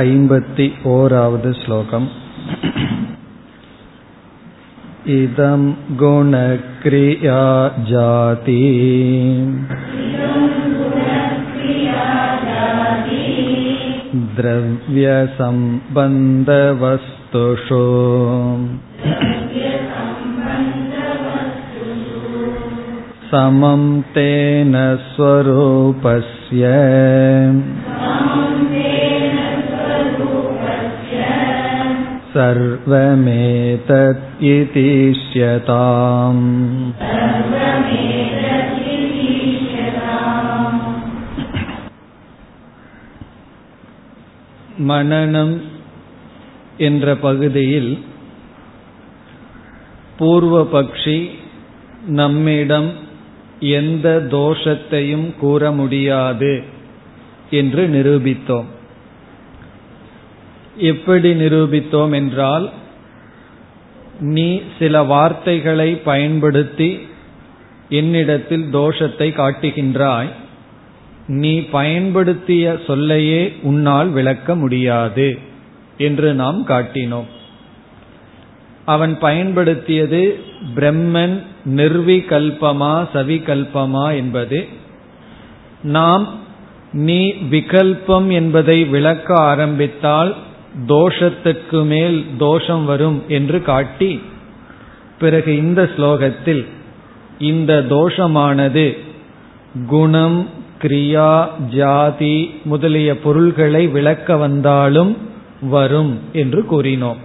ऐम्बति ओरावद् श्लोकम् इदं गुणक्रिया जाति द्रव्यसम्बन्धवस्तुषु समं तेन स्वरूपस्य सर्वमेतत् इतिष्यताम् மனநம் என்ற பகுதியில் பூர்வபக்ஷி நம்மிடம் எந்த தோஷத்தையும் கூற முடியாது என்று நிரூபித்தோம் எப்படி நிரூபித்தோம் என்றால் நீ சில வார்த்தைகளை பயன்படுத்தி என்னிடத்தில் தோஷத்தை காட்டுகின்றாய். நீ பயன்படுத்திய சொல்லையே உன்னால் விளக்க முடியாது என்று நாம் காட்டினோம். அவன் பயன்படுத்தியது பிரம்மன் நிர்விகல்பமா சவிகல்பமா என்பது. நாம் நீ விகல்பம் என்பதை விளக்க ஆரம்பித்தால் தோஷத்துக்கு மேல் தோஷம் வரும் என்று காட்டி பிறகு இந்த ஸ்லோகத்தில் இந்த தோஷமானது குணம் கிரியா ஜாதி முதலிய பொருள்களை விளக்க வந்தாலும் வரும் என்று கூறினோம்.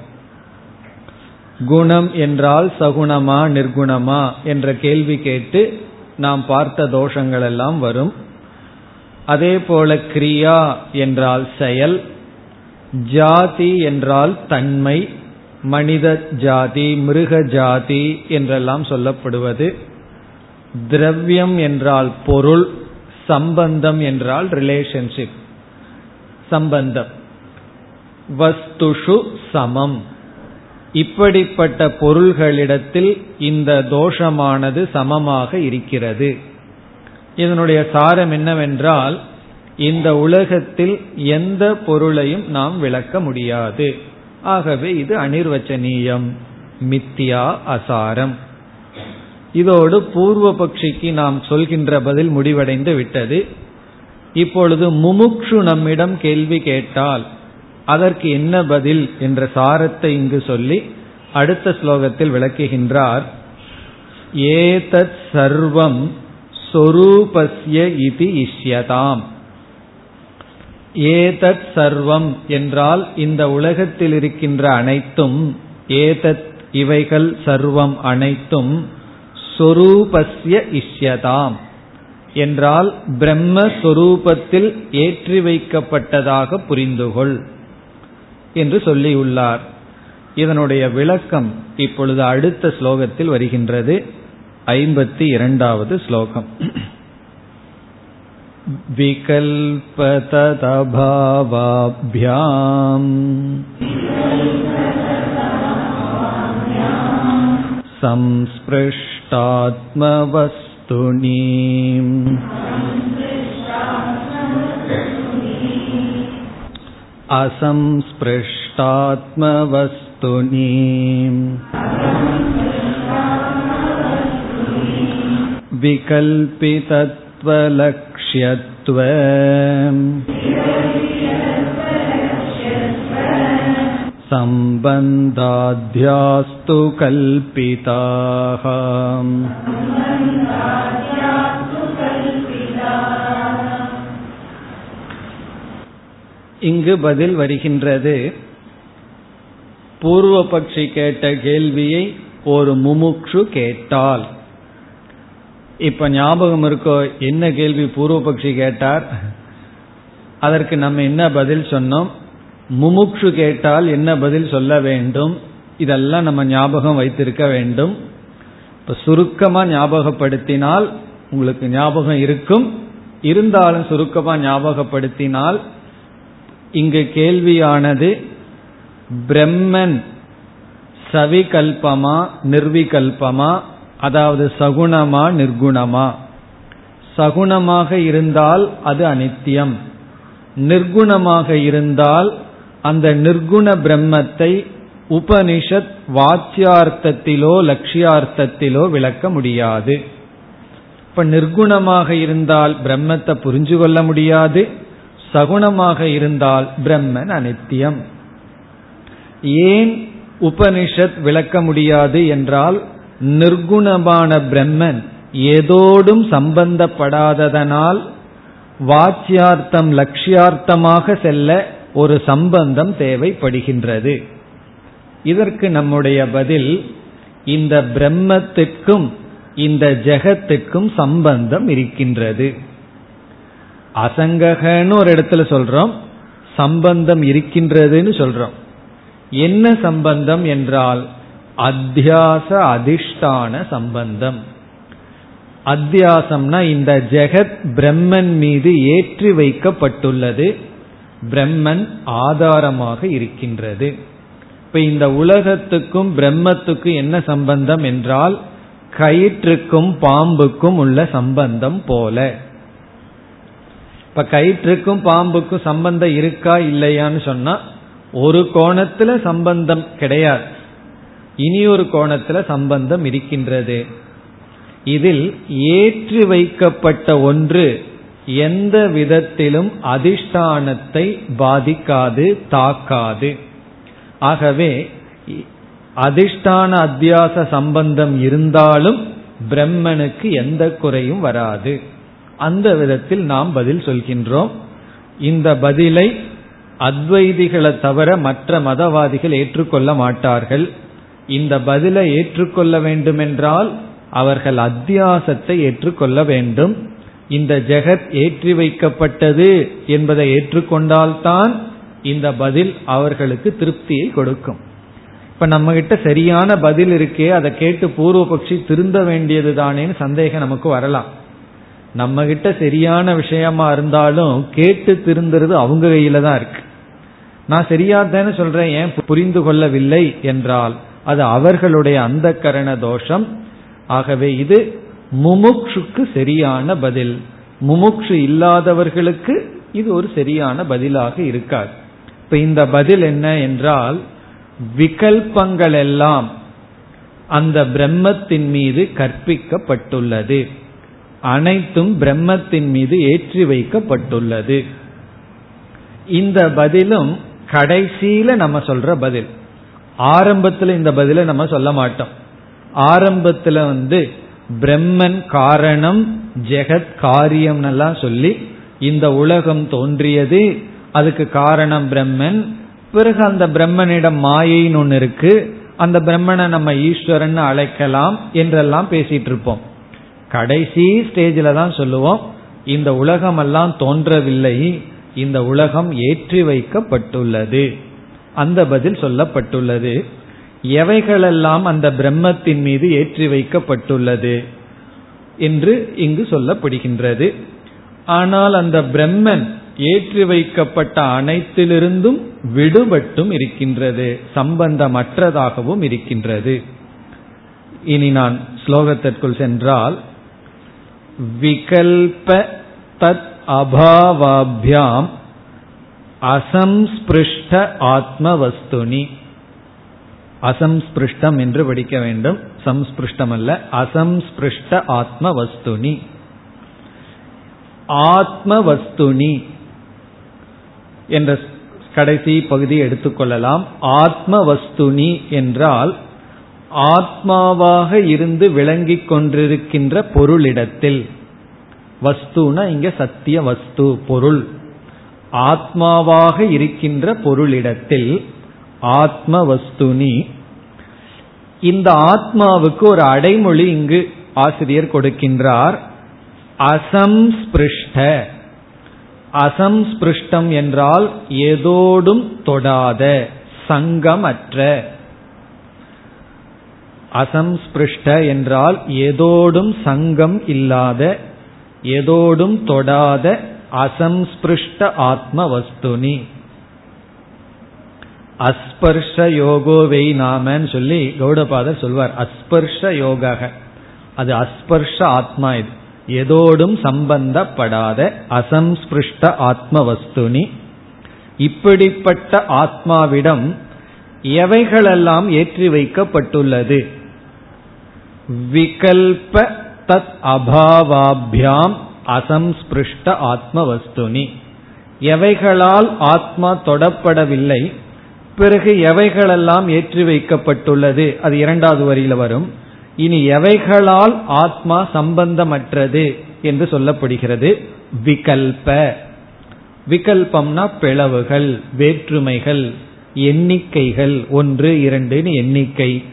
குணம் என்றால் சகுணமா நிர்குணமா என்ற கேள்வி கேட்டு நாம் பார்த்த தோஷங்கள் எல்லாம் வரும். அதே போல கிரியா என்றால் செயல் ஜாதி என்றால் தன்மை மனித ஜாதி மிருக ஜாதி என்றெல்லாம் சொல்லப்படுவது. திரவியம் என்றால் பொருள் சம்பந்தம் என்றால் ரிலேஷன்ஷிப் சம்பந்தம். வஸ்துஷு சமம். இப்படிப்பட்ட பொருள்களிடத்தில் இந்த தோஷமானது சமமாக இருக்கிறது. இதனுடைய சாரம் என்னவென்றால் இந்த உலகத்தில் எந்த பொருளையும் நாம் விளக்க முடியாது. ஆகவே இது அனிர்வச்சனீயம் மித்தியா அசாரம். இதோடு பூர்வ பக்ஷிக்கு நாம் சொல்கின்ற பதில் முடிவடைந்து விட்டது. இப்பொழுது முமுக்ஷு நம்மிடம் கேள்வி கேட்டால் அதற்கு என்ன பதில் என்ற சாரத்தை இங்கு சொல்லி அடுத்த ஸ்லோகத்தில் விளக்குகின்றார். ஏதத் சர்வம் சொரூபஸ்ய இது இஷ்யதாம். ஏதத் சர்வம் என்றால் இந்த உலகத்தில் இருக்கின்ற அனைத்தும் ஏதத் இவைகள் சர்வம் அனைத்தும் சொரூபஸ்ய இஷ்யதாம் என்றால் பிரம்மஸ்வரூபத்தில் ஏற்றி வைக்கப்பட்டதாக புரிந்துகொள் என்று சொல்லியுள்ளார். இதனுடைய விளக்கம் இப்பொழுது அடுத்த ஸ்லோகத்தில் வருகின்றது ஐம்பத்தி இரண்டாவது ஸ்லோகம். विकल्पतदभावाभ्याम् संस्पृष्टात्मवस्तुनि असंस्पृष्टात्मवस्तुनि विकल्पितत्वलक्ष्यत्व सम्बन्धाध्यास्तु कल्पिताः இங்கு பதில் வருகின்றது பூர்வ பட்சி கேட்ட கேள்வியை ஒரு முமுக்ஷு கேட்டால் இப்ப ஞாபகம் இருக்கோ என்ன கேள்வி பூர்வபக்ஷி கேட்டார்? அதற்கு நம்ம என்ன பதில் சொன்னோம்? முமுக்ஷு கேட்டால் என்ன பதில் சொல்ல வேண்டும்? இதெல்லாம் நம்ம ஞாபகம் வைத்திருக்க வேண்டும். இப்ப சுருக்கமா ஞாபகப்படுத்தினால் உங்களுக்கு ஞாபகம் இருக்கும். இருந்தாலும் சுருக்கமா ஞாபகப்படுத்தினால் இங்கு கேள்வியானது பிரம்மன் சவிகல்பமா நிர்விகல்பமா அதாவது சகுணமா நிர்குணமா? சகுணமாக இருந்தால் அது அனித்தியம். நிர்குணமாக இருந்தால் அந்த நிர்குண பிரம்மத்தை உபனிஷத் வாச்சியார்த்தத்திலோ லட்சியார்த்தத்திலோ விளக்க முடியாது. இப்ப நிர்குணமாக இருந்தால் பிரம்மத்தை புரிஞ்சு கொள்ள முடியாது. சகுணமாக இருந்தால் பிரம்மன் அனித்தியம். ஏன் உபனிஷத் விளக்க முடியாது என்றால் நிர்குணமான பிரம்மன் ஏதோடும் சம்பந்தப்படாததனால் வாச்சியார்த்தம் லட்சியார்த்தமாக செல்ல ஒரு சம்பந்தம் தேவைப்படுகின்றது. இதற்கு நம்முடைய பதில் இந்த பிரம்மத்திற்கும் இந்த ஜெகத்துக்கும் சம்பந்தம் இருக்கின்றது. அசங்ககன்னு ஒரு இடத்துல சொல்றோம் சம்பந்தம் இருக்கின்றதுன்னு சொல்றோம். என்ன சம்பந்தம் என்றால் அத்தியாச அதிஷ்டான சம்பந்தம். அத்தியாசம்னா இந்த ஜெகத் பிரம்மன் மீது ஏற்றி வைக்கப்பட்டுள்ளது. பிரம்மன் ஆதாரமாக இருக்கின்றது. இப்ப இந்த உலகத்துக்கும் பிரம்மத்துக்கும் என்ன சம்பந்தம் என்றால் கயிற்றுக்கும் பாம்புக்கும் உள்ள சம்பந்தம் போல. இப்ப கயிற்றுக்கும் பாம்புக்கும் சம்பந்தம் இருக்கா இல்லையான்னு சொன்னா ஒரு கோணத்துல சம்பந்தம் கிடையாது. இனி ஒரு கோணத்துல சம்பந்தம் இருக்கின்றது. இதில் ஏற்றி வைக்கப்பட்ட ஒன்று எந்த விதத்திலும் அதிஷ்டானத்தை பாதிக்காது தாக்காது. ஆகவே அதிஷ்டான அத்தியாச சம்பந்தம் இருந்தாலும் பிரம்மனுக்கு எந்த குறையும் வராது. அந்த விதத்தில் நாம் பதில் சொல்கின்றோம். இந்த பதிலை அத்வைதிகளை தவிர மற்ற மதவாதிகள் ஏற்றுக்கொள்ள மாட்டார்கள். இந்த பதிலை ஏற்றுக்கொள்ள வேண்டுமென்றால் அவர்கள் அத்தியாசத்தை ஏற்றுக்கொள்ள வேண்டும். இந்த ஜெகத் ஏற்றி வைக்கப்பட்டது என்பதை ஏற்றுக்கொண்டால்தான் இந்த பதில் அவர்களுக்கு திருப்தியை கொடுக்கும். இப்ப நம்ம கிட்ட சரியான பதில் இருக்கே அதை கேட்டு பூர்வபக்ஷி திருந்த வேண்டியது தானேன்னு சந்தேகம் நமக்கு வரலாம். நம்ம கிட்ட சரியான விஷயமா இருந்தாலும் கேட்டு திருந்துறது அவங்க கையில தான் இருக்கு. நான் சரியா தானே சொல்றேன் ஏன் புரிந்து கொள்ளவில்லை என்றால் அது அவர்களுடைய அந்த கரண தோஷம். ஆகவே இது முமுக்ஷுக்கு சரியான பதில். முமுக்ஷு இல்லாதவர்களுக்கு இது ஒரு சரியான பதிலாக இருக்காது. இப்ப இந்த பதில் என்ன என்றால் விகல்பங்கள் எல்லாம் அந்த பிரம்மத்தின் மீது கற்பிக்கப்பட்டுள்ளது. அனைத்தும் பிரம்மத்தின் மீது ஏற்றி வைக்கப்பட்டுள்ளது. இந்த பதிலும் கடைசியில நம்ம சொல்ற பதில். ஆரம்பத்துல இந்த பதில நம்ம சொல்ல மாட்டோம். ஆரம்பத்துல வந்து பிரம்மன் காரணம் ஜெகத் காரியம் எல்லாம் சொல்லி இந்த உலகம் தோன்றியது அதுக்கு காரணம் பிரம்மன். பிறகு அந்த பிரம்மனிடம் மாயைன்னு ஒன்று இருக்கு அந்த பிரம்மனை நம்ம ஈஸ்வரன் அழைக்கலாம் என்றெல்லாம் பேசிட்டு இருப்போம் கடைசி ஸ்டேஜில் தான் சொல்லுவோம் இந்த உலகம் எல்லாம் தோன்றவில்லை இந்த உலகம் ஏற்றி வைக்கப்பட்டுள்ளது. அந்த பதில் சொல்லப்பட்டுள்ளது. எவைகளெல்லாம் அந்த பிரம்மத்தின் மீது ஏற்றி வைக்கப்பட்டுள்ளது என்று இங்கு சொல்லப்படுகின்றது. ஆனால் அந்த பிரம்மன் ஏற்றி வைக்கப்பட்ட அனைத்திலிருந்தும் விடுபட்டும் இருக்கின்றது சம்பந்தமற்றதாகவும் இருக்கின்றது. இனி நான் ஸ்லோகத்திற்குள் சென்றால் விகல்ப தத் அபாவாபியாம் அசம்ஸ்பிருஷ்ட ஆத்ம வஸ்துனி அசம்ஸ்பிருஷ்டம் என்று படிக்க வேண்டும். சம்ஸ்பிருஷ்டம் அல்ல அசம்ஸ்பிருஷ்ட ஆத்ம வஸ்துனி ஆத்ம வஸ்துனி என்ற கடைசி பகுதியை எடுத்துக்கொள்ளலாம் ஆத்ம வஸ்துனி என்றால் ஆத்மாவாக இருந்து விளங்கிக் கொண்டிருக்கின்ற பொருளிடத்தில். வஸ்துனா இங்க சத்திய வஸ்து பொருள். ஆத்மாவாக இருக்கின்ற பொருளிடத்தில் ஆத்ம வஸ்துனி இந்த ஆத்மாவுக்கு ஒரு அடைமொழி இங்கு ஆசிரியர் கொடுக்கின்றார். அசம்ஸ்பிருஷ்ட. அசம்ஸ்பிருஷ்டம் என்றால் ஏதோடும் தொடாத சங்கமற்ற. அசம்ஸ்பிருஷ்ட என்றால் ஏதோடும் சங்கம் இல்லாத ஏதோடும் தொடாத அசம்ஸ்பிருஷ்ட ஆத்ம வஸ்துனி அஸ்பர்ஷ யோகோவை நாமன்னு சொல்லி கௌடபாதர் சொல்வார். அஸ்பர்ஷ யோக அது அஸ்பர்ஷ ஆத்மா இது. எதோடும் சம்பந்தப்படாத அசம்ஸ்பிருஷ்ட ஆத்ம வஸ்துனி இப்படிப்பட்ட ஆத்மாவிடம் எவைகளெல்லாம் ஏற்றி வைக்கப்பட்டுள்ளது? விகல்ப தத் அபாவாபியாம் அசம்ஸ்பிருஷ்ட ஆத்ம வஸ்துனி எவைகளால் ஆத்மா தொடப்படவில்லை பிறகு எவைகளெல்லாம் ஏற்றி வைக்கப்பட்டுள்ளது? அது இரண்டாவது வரியில வரும். இனி எவைகளால் ஆத்மா சம்பந்தமற்றது என்று சொல்லப்படுகிறது? விகல்ப. விகல்பம்னா பிளவுகள் வேற்றுமைகள் எண்ணிக்கைகள் ஒன்று இரண்டுன்னு எண்ணிக்கை.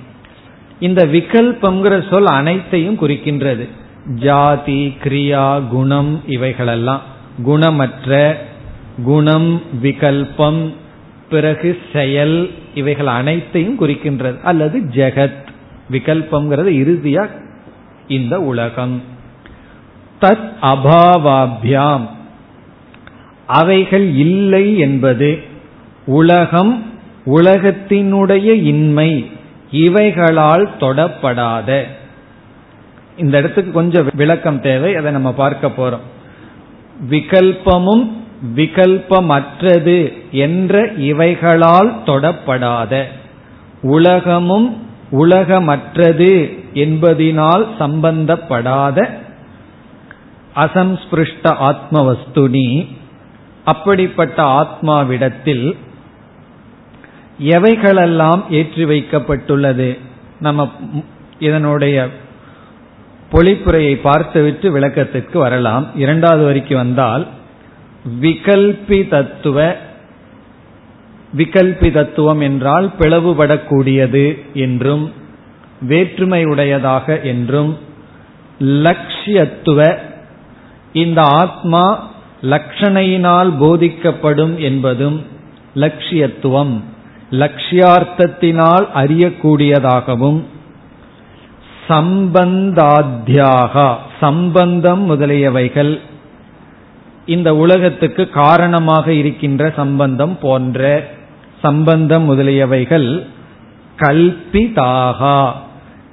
இந்த விகல்பம்ங்கிற சொல் அனைத்தையும் குறிக்கின்றது. ஜாதி கிரியா குணம் இவைகளெல்லாம் குணமற்ற குணம் விகல்பம் பிறகு செயல் இவைகள் அனைத்தையும் குறிக்கின்றது. அல்லது ஜெகத் விகல்பம்ங்கிறது இறுதியா இந்த உலகம். தத் அபாவாபியாம். அவைகள் இல்லை என்பது உலகம் உலகத்தினுடைய இன்மை இவைகளால் தொடப்படாத இந்த இடத்துக்கு கொஞ்சம் விளக்கம் தேவை அதை நம்ம பார்க்க போறோம். விகல்பமும் விகல்பமற்றது என்ற இவைகளால் தொடப்படாத உலகமும் உலகமற்றது என்பதினால் சம்பந்தப்படாத அசம்ஸ்பிருஷ்ட ஆத்ம வஸ்துனி அப்படிப்பட்ட ஆத்மாவிடத்தில் எவைகளெல்லாம் ஏற்றி வைக்கப்பட்டுள்ளது நம்ம இதனுடைய பொழிப்புரையை பார்த்துவிட்டு விளக்கத்திற்கு வரலாம். இரண்டாவது வரிக்கு வந்தால் விகல்பி தத்துவ விகல்பி தத்துவம் என்றால் பிளவுபடக்கூடியது என்றும் வேற்றுமையுடையதாக என்றும் லட்சியத்துவ இந்த ஆத்மா லட்சணையினால் போதிக்கப்படும் என்பதும் லட்சியத்துவம் லட்சியார்த்தத்தினால் அறியக்கூடியதாகவும் சம்பந்தாத்தியாகா சம்பந்தம் முதலியவைகள். இந்த உலகத்துக்கு காரணமாக இருக்கின்ற சம்பந்தம் போன்ற சம்பந்தம் முதலியவைகள் கல்பிதாகா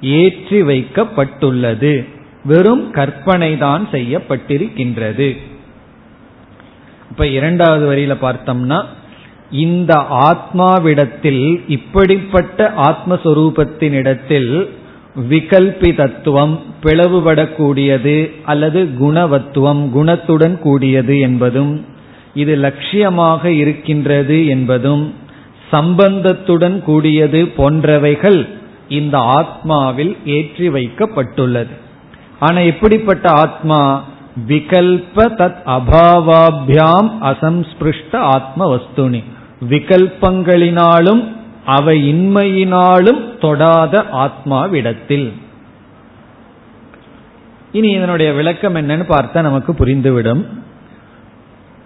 ஏற்றி வைக்கப்பட்டுள்ளது. வெறும் கற்பனைதான் செய்யப்பட்டிருக்கின்றது. இப்ப இரண்டாவது வரியில பார்த்தோம்னா இந்த ஆத்மாவிடத்தில் இப்படிப்பட்ட ஆத்மஸ்வரூபத்தினிடத்தில் தத்துவம் பிளவுபடக்கூடியது அல்லது குணவத்துவம் குணத்துடன் கூடியது என்பதும் இது லட்சியமாக இருக்கின்றது என்பதும் சம்பந்தத்துடன் கூடியது போன்றவைகள் இந்த ஆத்மாவில் ஏற்றி வைக்கப்பட்டுள்ளது. ஆனா எப்படிப்பட்ட ஆத்மா? விகல்ப தத் அபாவாபியாம் அசம்ஸ்பிருஷ்ட ஆத்ம வஸ்துனி விகல்பங்களினாலும் அவை இன்மையினாலும் தொடாத ஆத்மாவிடத்தில். இனி இதனுடைய விளக்கம் என்னன்னு பார்த்தா நமக்கு புரிந்துவிடும்.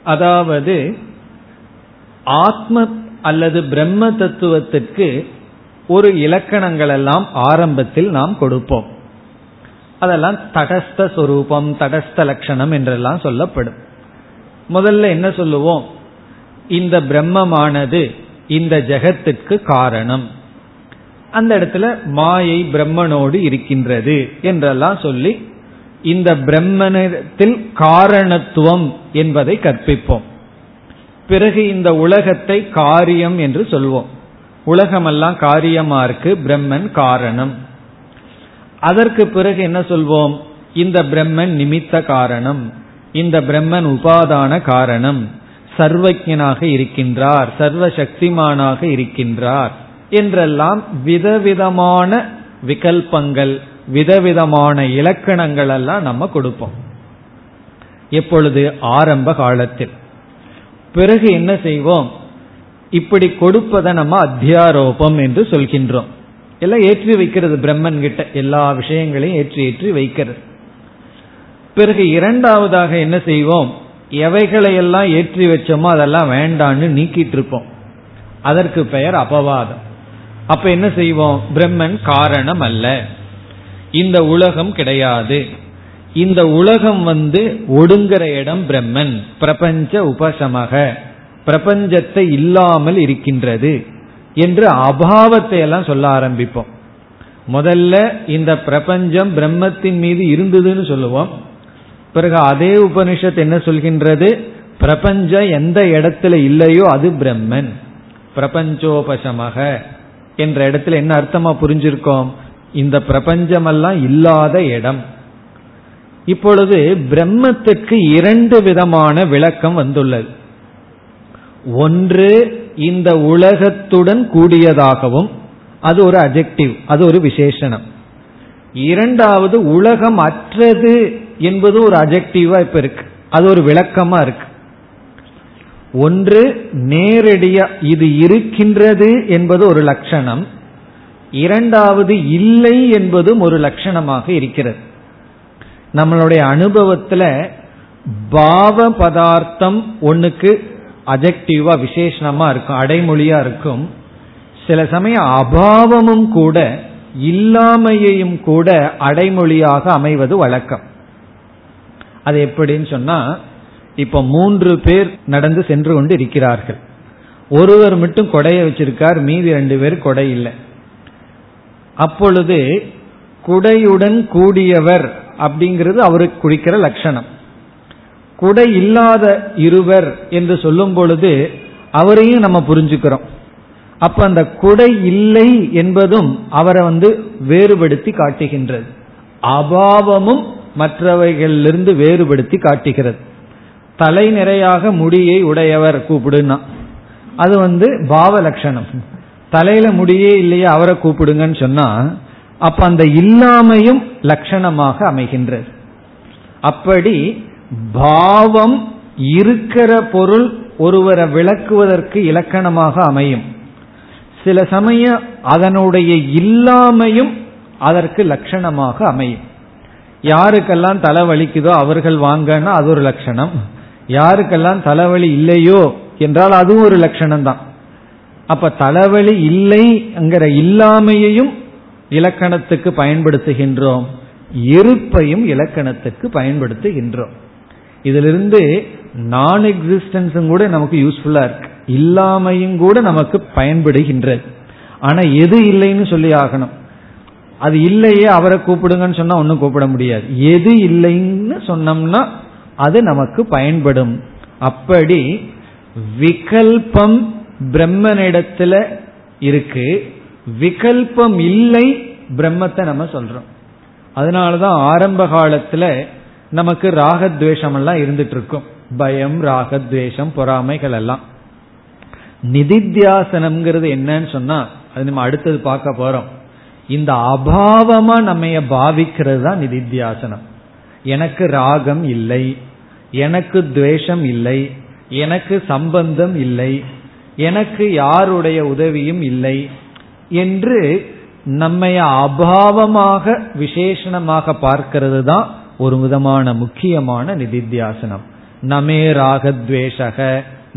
அதாவது ஆத்ம அல்லது பிரம்ம தத்துவத்திற்கு ஒரு இலக்கணங்கள் எல்லாம் ஆரம்பத்தில் நாம் கொடுப்போம். அதெல்லாம் தடஸ்த சொரூபம் தடஸ்த லட்சணம் என்றெல்லாம் சொல்லப்படும். முதல்ல என்ன சொல்லுவோம்? இந்த பிரம்மமானது இந்த ஜெகத்திற்கு காரணம். அந்த இடத்துல மாயை பிரம்மனோடு இருக்கின்றது என்றெல்லாம் சொல்லி இந்த பிரம்மனத்தில் காரணத்துவம் என்பதை கற்பிப்போம். பிறகு இந்த உலகத்தை காரியம் என்று சொல்வோம். உலகமெல்லாம் காரியமா இருக்கு பிரம்மன் காரணம். அதற்கு பிறகு என்ன சொல்வோம்? இந்த பிரம்மன் நிமித்த காரணம். இந்த பிரம்மன் உபாதான காரணம். சர்வஜனாக இருக்கின்றார் சர்வ சக்திமானாக இருக்கின்றார் என்றெல்லாம் விதவிதமான விகல்பங்கள் விதவிதமான இலக்கணங்கள் எல்லாம் நம்ம கொடுப்போம். எப்பொழுது? ஆரம்ப காலத்தில். பிறகு என்ன செய்வோம்? இப்படி கொடுப்பதை நம்ம அத்தியாரோபம் என்று சொல்கின்றோம். எல்லாம் ஏற்றி வைக்கிறது பிரம்மன் கிட்ட எல்லா விஷயங்களையும் ஏற்றி ஏற்றி வைக்கிறது. பிறகு இரண்டாவதாக என்ன செய்வோம்? எவைகளை எல்லாம் ஏற்றி வச்சோமோ அதெல்லாம் வேண்டான்னு நீக்கிட்டு இருப்போம் அதற்கு பெயர் அபவாதம். அப்ப என்ன செய்வோம்? பிரம்மன் காரணம் அல்ல. இந்த உலகம் கிடையாது. இந்த உலகம் வந்து ஒடுங்கிற இடம் பிரம்மன். பிரபஞ்ச உபசமக. பிரபஞ்சத்தை இல்லாமல் இருக்கின்றது என்று அபாவத்தை எல்லாம் சொல்ல ஆரம்பிப்போம். முதல்ல இந்த பிரபஞ்சம் பிரம்மத்தின் மீது இருந்ததுன்னு சொல்லுவோம். பிறகு அதே உபனிஷத் என்ன சொல்கின்றது? பிரபஞ்சம் எந்த இடத்துல இல்லையோ அது பிரம்மன். பிரபஞ்சோபசமக என்ற இடத்துல என்ன அர்த்தமா புரிஞ்சிருக்கோம்? இந்த பிரபஞ்சமெல்லாம் இல்லாத இடம். இப்பொழுது பிரம்மத்துக்கு இரண்டு விதமான விளக்கம் வந்துள்ளது. ஒன்று இந்த உலகத்துடன் கூடியதாகவும் அது ஒரு அஜெக்டிவ் அது ஒரு விசேஷனம். இரண்டாவது உலகம் அற்றது என்பது ஒரு அஜெக்டிவா இப்ப இருக்கு. அது ஒரு விளக்கமா இருக்கு. ஒன்று நேரடியா இது இருக்கின்றது என்பது ஒரு லட்சணம். இரண்டாவது இல்லை என்பதும் ஒரு லட்சணமாக இருக்கிறது. நம்மளுடைய அனுபவத்துல பாவ பதார்த்தம் ஒண்ணுக்கு அஜெக்டிவா விசேஷமா இருக்கும் அடைமொழியா இருக்கும். சில சமயம் அபாவமும் கூட இல்லாமையையும் கூட அடைமொழியாக அமைவது வழக்கம். அது எப்படின்னு சொன்னா இப்ப மூன்று பேர் நடந்து சென்று கொண்டு இருக்கிறார்கள். ஒருவர் மட்டும் கொடையை வச்சிருக்கார் மீதி ரெண்டு பேர் கொடை இல்லை. அப்பொழுது குடையுடன் கூடியவர் அப்படிங்கிறது அவருக்கு குறிக்கிற லட்சணம். குடை இல்லாத இருவர் என்று சொல்லும் பொழுது அவரையும் நம்ம புரிஞ்சுக்கிறோம். அப்ப அந்த குடை இல்லை என்பதும் அவரை வந்து வேறுபடுத்தி காட்டுகின்றது. அபாவமும் மற்றவைகளிலிருந்து வேறுபடுத்தி காட்டுகிறது. தலை நிறையாக முடியை உடையவர் கூப்பிடுனா அது வந்து பாவ லட்சணம். தலையில முடியே இல்லையே அவரை கூப்பிடுங்கன்னு சொன்னா அப்ப அந்த இல்லாமையும் லட்சணமாக அமைகின்றது. அப்படி பாவம் இருக்கிற பொருள் ஒருவரை விளக்குவதற்கு இலக்கணமாக அமையும். சில சமயம் அதனுடைய இல்லாமையும் அதற்கு லட்சணமாக அமையும். யாருக்கெல்லாம் தலைவலிக்குதோ அவர்கள் வாங்கன்னா அது ஒரு லட்சணம். யாருக்கெல்லாம் தலைவலி இல்லையோ என்றால் அதுவும் ஒரு லட்சணம் தான் அப்ப தலைவலி இல்லைங்கிற இல்லாமையையும் இலக்கணத்துக்கு பயன்படுத்துகின்றோம். இருப்பையும் இலக்கணத்துக்கு பயன்படுத்துகின்றோம். இதிலிருந்து நான் எக்ஸிஸ்டன்ஸும் கூட நமக்கு யூஸ்ஃபுல்லா இருக்கு. இல்லாமையும் கூட நமக்கு பயன்படுகின்றது. ஆனா எது இல்லைன்னு சொல்லி ஆகணும். அது இல்லையே அவரை கூப்பிடுங்கன்னு சொன்னா ஒன்னும் கூப்பிட முடியாது. எது இல்லைன்னு சொன்னோம்னா அது நமக்கு பயன்படும். அப்படி விகல்பம் பிரம்மனிடத்துல இருக்கு. விகல்பம் இல்லை பிரம்மத்தை நம்ம சொல்றோம். அதனாலதான் ஆரம்ப காலத்துல நமக்கு ராகத்வேஷம் எல்லாம் இருந்துட்டு இருக்கும் பயம் ராகத்வேஷம் பொறாமைகள் எல்லாம் நிதித்தியாசனம்ங்கிறது என்னன்னு சொன்னா அது நம்ம அடுத்தது பார்க்க போறோம். இந்த அபாவமா நம்ம பாவிக்கிறது தான் நிதித்தியாசனம் எனக்கு ராகம் இல்லை எனக்கு துவேஷம் இல்லை எனக்கு சம்பந்தம் இல்லை எனக்கு யாருடைய உதவியும் இல்லை என்று நம்மைய அபாவமாக விசேஷணமாக பார்க்கிறது தான் ஒரு விதமான முக்கியமான நிதித்தியாசனம். நமே ராகத்வேஷக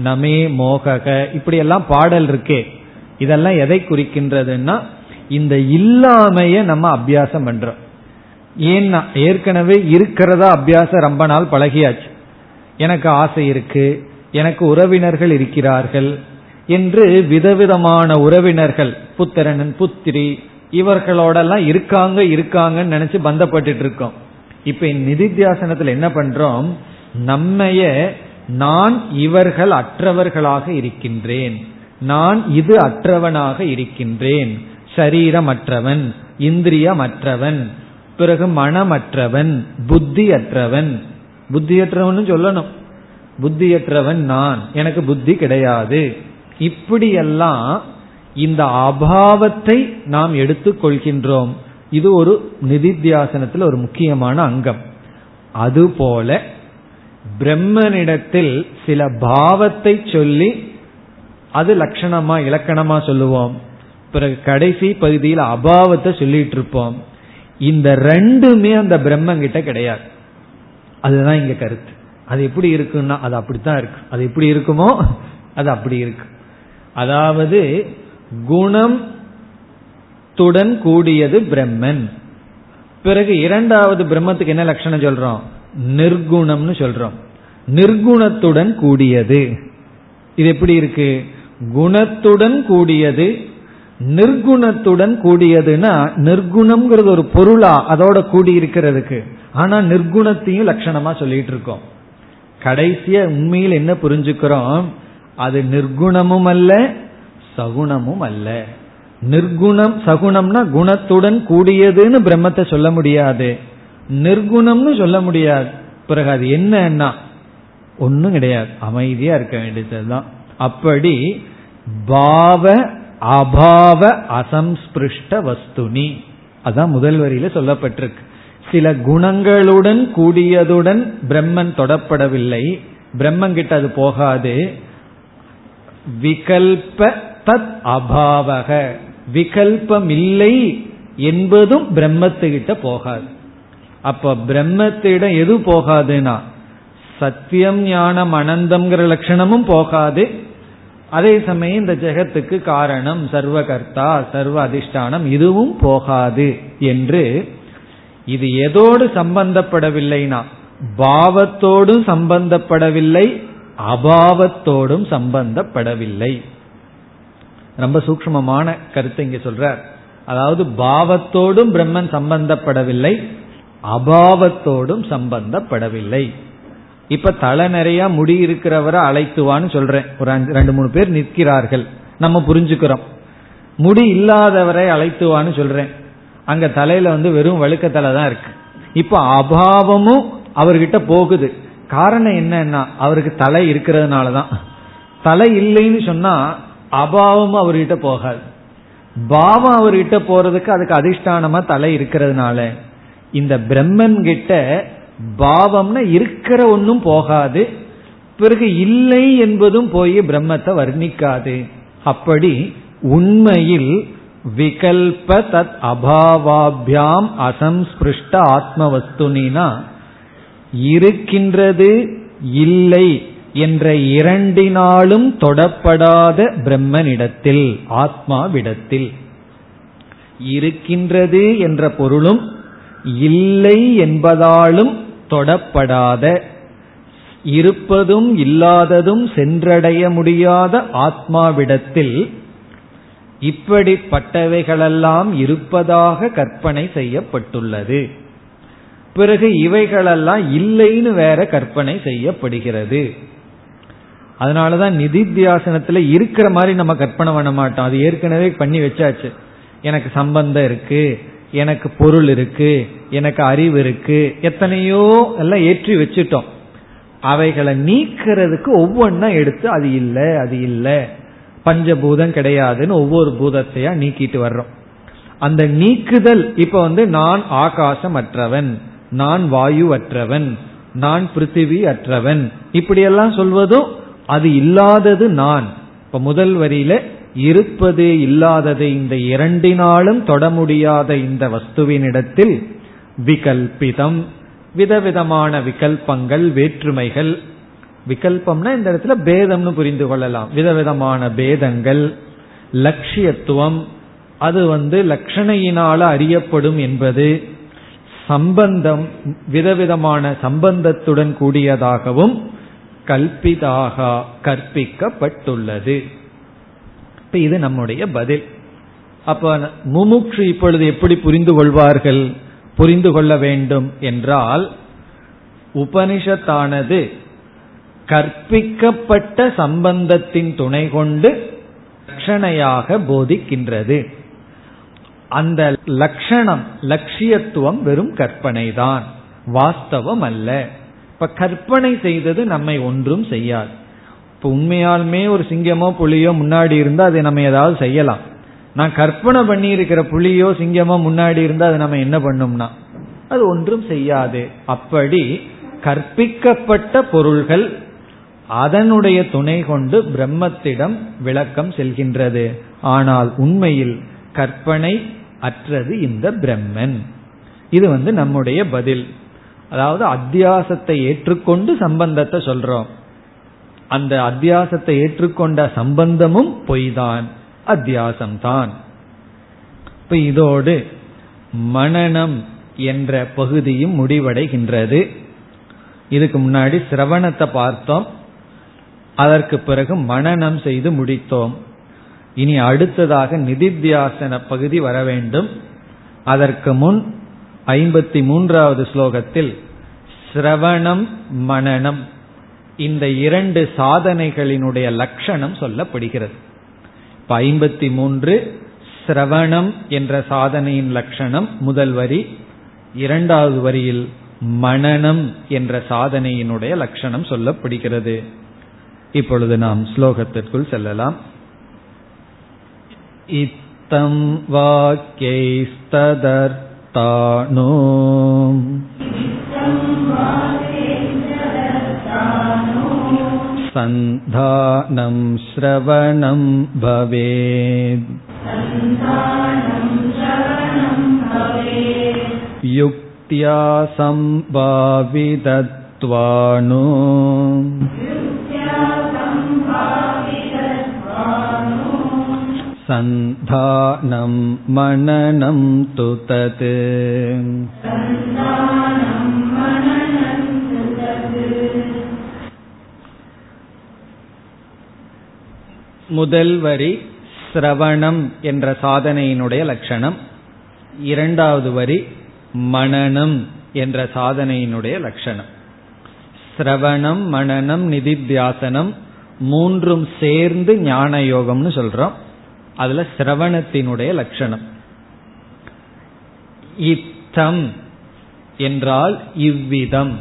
நமே மோகக இப்படியெல்லாம் பாடல் இருக்கே. இதெல்லாம் எதை குறிக்கின்றதுன்னா இந்த இல்லாமைய நம்ம அபியாசம் பண்றோம். ஏன்னா ஏற்கனவே இருக்கிறதா அபியாசம் ரொம்ப நாள் பழகியாச்சு. எனக்கு ஆசை இருக்கு எனக்கு உறவினர்கள் இருக்கிறார்கள் என்று விதவிதமான உறவினர்கள் புத்திரனன் புத்திரி இவர்களோடெல்லாம் இருக்காங்க இருக்காங்கன்னு நினைச்சு பந்தப்பட்டு இருக்கோம் இப்ப நிதித்தியாசனத்தில் என்ன பண்றோம்? நம்மைய நான் இவர்கள் அற்றவர்களாக இருக்கின்றேன். நான் இது அற்றவனாக இருக்கின்றேன். சரீரமற்றவன் இந்திரியமற்றவன் பிறகு மனமற்றவன் புத்தியற்றவன். புத்தியற்றவன் சொல்லணும். புத்தியற்றவன் நான் எனக்கு புத்தி கிடையாது. இப்படியெல்லாம் இந்த அபாவத்தை நாம் எடுத்துக்கொள்கின்றோம். இது ஒரு நிதித்தியாசனத்தில் ஒரு முக்கியமான அங்கம். அதுபோல பிரம்மனிடத்தில் சில பாவத்தை சொல்லி அது லட்சணமா இலக்கணமா சொல்லுவோம். பிறகு கடைசி பகுதியில் அபாவத்தை சொல்லிட்டு இருப்போம். இந்த ரெண்டுமே அந்த பிரம்மங்கிட்ட கிடையாது. அதுதான் இங்க கருத்து. அது எப்படி இருக்குன்னா அது அப்படித்தான் இருக்கு. அது எப்படி இருக்குமோ அது அப்படி இருக்கு. அதாவது குணம் துடன் கூடியது பிரம்மன். பிறகு இரண்டாவது பிரம்மத்துக்கு என்ன லட்சணம் சொல்றோம்? நிர்குணம்னு சொல்றோம். நிர்குணத்துடன் கூடியது. இது எப்படி இருக்கு? குணத்துடன் கூடியது நிர்குணத்துடன் கூடியதுன்னா நிர்குணம்ங்கிறது ஒரு பொருளா அதோட கூடி இருக்கிறதுக்கு ஆனா நிர்குணத்தையும் லட்சணமா சொல்லிட்டு இருக்கோம் கடைசிய உண்மையில் என்ன புரிஞ்சுக்கிறோம்? அது நிர்குணமும் அல்ல சகுணமும் அல்ல. நிர்குணம் சகுணம்னா குணத்துடன் கூடியதுன்னு பிரம்மத்தை சொல்ல முடியாது. நிர்குணம்னு சொல்ல முடியாது. பிறகு அது என்னன்னா? ஒன்னும் கிடையாது. அமைதியா இருக்க வேண்டியதுதான். அப்படி பாவ அபாவ அசம்ஸ்பிருஷ்ட வஸ்துனி. அதான் முதல் வரியில சொல்லப்பட்டிருக்கு. சில குணங்களுடன் கூடியதுடன் பிரம்மன் தொடப்படவில்லை. பிரம்மன் கிட்ட அது போகாது. விகல்ப தத் அபாவக. விகல்பம் இல்லை என்பதும் பிரம்மத்துக்கிட்ட போகாது. அப்ப பிரம்மத்திடம் எது போகாதுன்னா சத்தியம் ஞானம் அனந்தம்ங்கிற லட்சணமும் போகாது. அதே சமயம் இந்த ஜெகத்துக்கு காரணம் சர்வகர்த்தா சர்வ அதிஷ்டானம் இதுவும் போகாது என்று இது எதோடு சம்பந்தப்படவில்லைனா பாவத்தோடும் சம்பந்தப்படவில்லை அபாவத்தோடும் சம்பந்தப்படவில்லை. ரொம்ப சூக்மமான கருத்தை இங்க சொல்றார். அதாவது பாவத்தோடும் பிரம்மன் சம்பந்தப்படவில்லை அபாவத்தோடும் சம்பந்தப்படவில்லை. இப்ப தலை நிறைய முடி இருக்கிறவரை அழைத்துவான்னு சொல்றேன். ஒரு அஞ்சு ரெண்டு மூணு பேர் நிற்கிறார்கள். நம்ம புரிஞ்சுக்கிறோம். முடி இல்லாதவரை அழைத்துவான்னு சொல்றேன். அங்க தலையில வந்து வெறும் வழுக்க தலை தான் இருக்கு. இப்ப அபாவமும் அவர்கிட்ட போகுது. காரணம் என்னன்னா அவருக்கு தலை இருக்கிறதுனாலதான் தலை இல்லைன்னு சொன்னா அபாவமும் அவர்கிட்ட போகாது. பாவம் அவர்கிட்ட போறதுக்கு அதுக்கு அதிஷ்டானமா தலை இருக்கிறதுனால இந்த பிரம்மன் கிட்ட பாவம்னா இருக்கிற ஒன்னும் போகாது. பிறகு இல்லை என்பதும் போய் பிரம்மத்தை வர்ணிக்காது. அப்படி உண்மையில் விகல்ப தத் அபாவாபியாம் அசம்ஸ்பிருஷ்ட ஆத்மவஸ்துனா இருக்கின்றது இல்லை என்ற இரண்டினாலும் தொடப்படாத பிரம்மனிடத்தில் ஆத்மாவிடத்தில். இருக்கின்றது என்ற பொருளும் இல்லை என்பதாலும் தொடப்படாத இருப்பதும் இல்லாததும் சென்றடைய முடியாத ஆத்மாவிடத்தில் இப்படிப்பட்டவைகளெல்லாம் இருப்பதாக கற்பனை செய்யப்பட்டுள்ளது. பிறகு இவைகளெல்லாம் இல்லைன்னு வேற கற்பனை செய்யப்படுகிறது. அதனாலதான் நிதித்தியாசனத்துல இருக்கிற மாதிரி நம்ம கற்பனை பண்ண மாட்டோம். அது ஏற்கனவே பண்ணி வச்சாச்சு. எனக்கு சம்பந்தம் இருக்கு. எனக்கு பொருள் இருக்கு எனக்கு அறிவு இருக்கு எத்தனையோ எல்லாம் ஏற்றி வச்சுட்டோம். அவைகளை நீக்கிறதுக்கு ஒவ்வொன்னா எடுத்து அது இல்லை அது இல்லை. பஞ்சபூதம் கிடையாதுன்னு ஒவ்வொரு பூதத்தையா நீக்கிட்டு வர்றோம். அந்த நீக்குதல் இப்ப வந்து நான் ஆகாசம் அற்றவன் நான் வாயு அற்றவன் நான் பிருத்திவி அற்றவன் இப்படியெல்லாம் சொல்வதும் அது இல்லாதது நான். இப்ப முதல் வரியில இருப்பது இல்லாதது இந்த இரண்டினாலும் தொட முடியாத இந்த வஸ்துவினிடத்தில் விகல்பிதம். விதவிதமான விகல்பங்கள் வேற்றுமைகள். விகல்பம்னா இந்த இடத்துல பேதம்னு புரிந்து கொள்ளலாம். விதவிதமான பேதங்கள் லட்சியத்துவம் அது வந்து லட்சணையினால அறியப்படும் என்பது. சம்பந்தம் விதவிதமான சம்பந்தத்துடன் கூடியதாகவும் கல்பிதாக கற்பிக்கப்பட்டுள்ளது. இப்ப இது நம்முடைய பதில். அப்ப முமுட்சு இப்பொழுது எப்படி புரிந்து கொள்வார்கள்? புரிந்து கொள்ள வேண்டும் என்றால் உபனிஷத்தானது கற்பிக்கப்பட்ட சம்பந்தத்தின் துணை கொண்டு லட்சணையாக போதிக்கின்றது. அந்த லட்சணம் லட்சியத்துவம் வெறும் கற்பனை தான் வாஸ்தவம் அல்ல. இப்ப கற்பனை செய்தது நம்மை ஒன்றும் செய்யாது. இப்ப உண்மையாலுமே ஒரு சிங்கமோ புலியோ முன்னாடி இருந்தா அதை நம்ம ஏதாவது செய்யலாம். நான் கற்பனை பண்ணி இருக்கிற புலியோ சிங்கமோ முன்னாடி இருந்தா அதை நம்ம என்ன பண்ணோம்னா அது ஒன்றும் செய்யாது. அப்படி கற்பிக்கப்பட்ட பொருள்கள் அதனுடைய துணை கொண்டு பிரம்மத்திடம் விளக்கம் செல்கின்றது. ஆனால் உண்மையில் கற்பனை அற்றது இந்த பிரம்மன். இது வந்து நம்முடைய பதில். அதாவது அத்தியாசத்தை ஏற்றுக்கொண்டு சம்பந்தத்தை சொல்றோம். அந்த அத்தியாசத்தை ஏற்றுக்கொண்ட சம்பந்தமும் பொய்தான். அத்தியாசம்தான். இப்ப இதோடு மனநம் என்ற பகுதியும் முடிவடைகின்றது. இதுக்கு முன்னாடி சிரவணத்தை பார்த்தோம். அதற்கு பிறகு மனநம் செய்து முடித்தோம். இனி அடுத்ததாக நிதித்தியாசன பகுதி வர வேண்டும். அதற்கு முன் ஐம்பத்தி மூன்றாவது ஸ்லோகத்தில் சிரவணம் மனநம். இந்த இரண்டு சாதனைகளினுடைய லட்சணம் சொல்லப்படுகிறது. இப்ப ஐம்பத்தி மூன்று சிரவணம் என்ற சாதனையின் லட்சணம் முதல் வரி இரண்டாவது வரியில் மனநம் என்ற சாதனையினுடைய லட்சணம் சொல்லப்படுகிறது. இப்பொழுது நாம் ஸ்லோகத்திற்குள் செல்லலாம். இத்தம் வாக்கியஸ்ததர்த்தானோ सन्धानं श्रवणं भवेत् युक्त्या सम्भावितत्वानु सन्धानं मननं तु तत् முதல் வரி சிரவணம் என்ற சாதனையினுடைய லட்சணம். இரண்டாவது வரி மனநம் என்ற சாதனையினுடைய லட்சணம். சிரவணம் மனநம் நிதித்தியாசனம் மூன்றும் சேர்ந்து ஞான யோகம்னு சொல்றோம். அதுல சிரவணத்தினுடைய லட்சணம். இத்தம் என்றால் இவ்விதம்.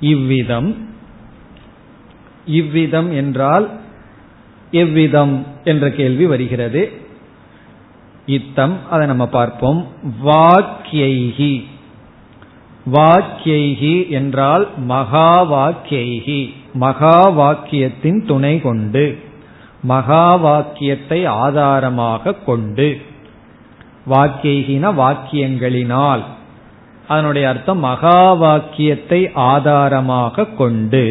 இவ்விதம். இவ்விதம் என்றால் எவ்விதம் என்ற கேள்வி வருகிறது. இத்தம் அதை நம்ம பார்ப்போம். வாக்கியைகி வாக்கியைகி என்றால் மகா வாக்கியைகி மகா வாக்கியத்தின் துணை கொண்டு மகா வாக்கியத்தை ஆதாரமாக கொண்டு. வாக்கியகின வாக்கியங்களினால். அதனுடைய அர்த்தம் மகா வாக்கியத்தை ஆதாரமாக கொண்டு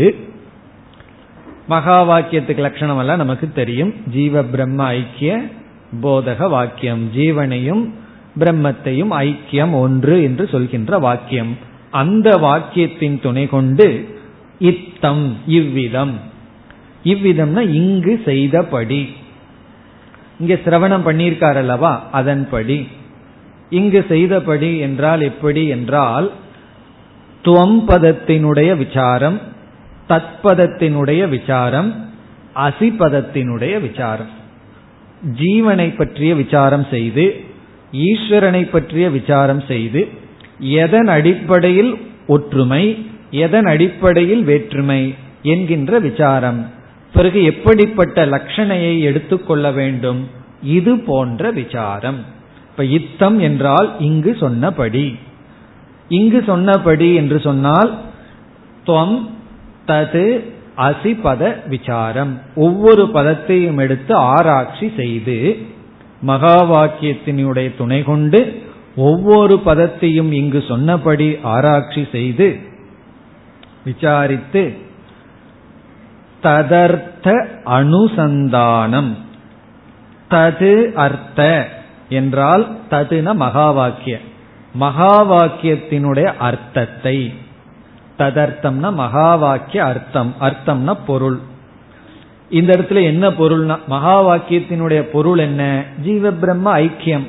மகா வாக்கியத்துக்கு லட்சணம் எல்லாம் நமக்கு தெரியும். ஜீவ பிரம்ம ஐக்கிய போதக வாக்கியம். ஜீவனையும் பிரம்மத்தையும் ஐக்கியம் ஒன்று என்று சொல்கின்ற வாக்கியம். அந்த வாக்கியத்தின் துணை கொண்டு இத்தம் இவ்விதம். இவ்விதம்னா இங்கு செய்தபடி. இங்க சிரவணம் பண்ணியிருக்கார் அல்லவா? அதன்படி. இங்கு செய்தபடி என்றால் எப்படி என்றால் துவம் பதத்தினுடைய விசாரம் தத்பதத்தினுடைய விசாரம் அசிபதத்தினுடைய விசாரம். ஜீவனை பற்றிய விசாரம் செய்து ஈஸ்வரனை பற்றிய விசாரம் செய்து எதன் அடிப்படையில் ஒற்றுமை எதன் அடிப்படையில் வேற்றுமை என்கின்ற விசாரம். பிறகு எப்படிப்பட்ட லட்சணையை எடுத்துக்கொள்ள வேண்டும் இது போன்ற விசாரம். இப்ப இத்தம் என்றால் இங்கு சொன்னபடி. இங்கு சொன்னபடி என்று சொன்னால் துவம் தது அசிபத விசாரம். ஒவ்வொரு பதத்தையும் எடுத்து ஆராய்ச்சி செய்து மகா வாக்கியத்தினுடைய துணை கொண்டு ஒவ்வொரு பதத்தையும் இங்கு சொன்னபடி ஆராய்ச்சி செய்து விசாரித்து ததர்த்த அனுசந்தானம். தது அர்த்த என்றால் ததுன மகா வாக்கிய மகா வாக்கியத்தினுடைய அர்த்தத்தை. ததர்த்தம்னா மகா வாக்கிய அர்த்தம் அர்த்தம்னா பொருள். இந்த இடத்துல என்ன பொருள்னா மகா வாக்கியத்தினுடைய பொருள் என்ன? ஜீவ பிரம்ம ஐக்கியம்.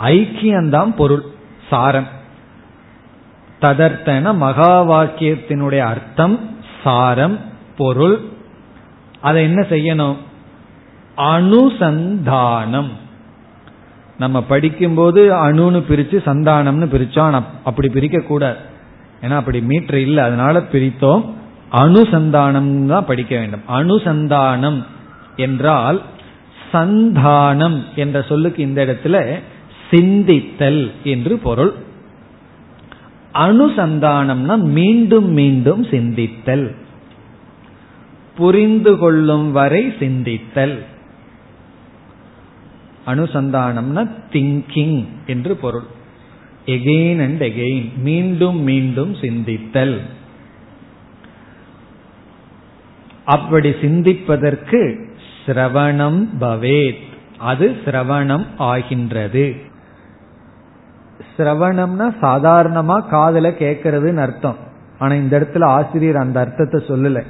ஐக்கியம்தான் பொருள் சாரம். ததர்த்தன மகா வாக்கியத்தினுடைய அர்த்தம் சாரம் பொருள். அதை என்ன செய்யணும்? அணுசந்தானம் நம்ம படிக்கும்போது அணுன்னு பிரிச்சு சந்தானம்னு பிரிச்சோம் அப்படி பிரிக்க கூடாது ஏன்னா அப்படி மீட்டர் இல்லை அதனால பிரித்தோம். அனுசந்தானம் தான் படிக்க வேண்டும். அனுசந்தானம் என்றால் சந்தானம் என்ற சொல்லுக்கு இந்த இடத்துல சிந்தித்தல் என்று பொருள். அனுசந்தானம்னா மீண்டும் மீண்டும் சிந்தித்தல். புரிந்து கொள்ளும் வரை சிந்தித்தல். அனுசந்தானம்னா திங்கிங் என்று பொருள். எகெயின் அண்ட் எகெயின் மீண்டும் மீண்டும் சிந்தித்தல். அப்படி சிந்திப்பதற்கு சிரவணம் பவேத். அது சிரவணம் ஆகின்றது. சிரவணம்னா சாதாரணமா காதல கேட்கறதுன்னு அர்த்தம். ஆனா இந்த இடத்துல ஆசிரியர் அந்த அர்த்தத்தை சொல்லல.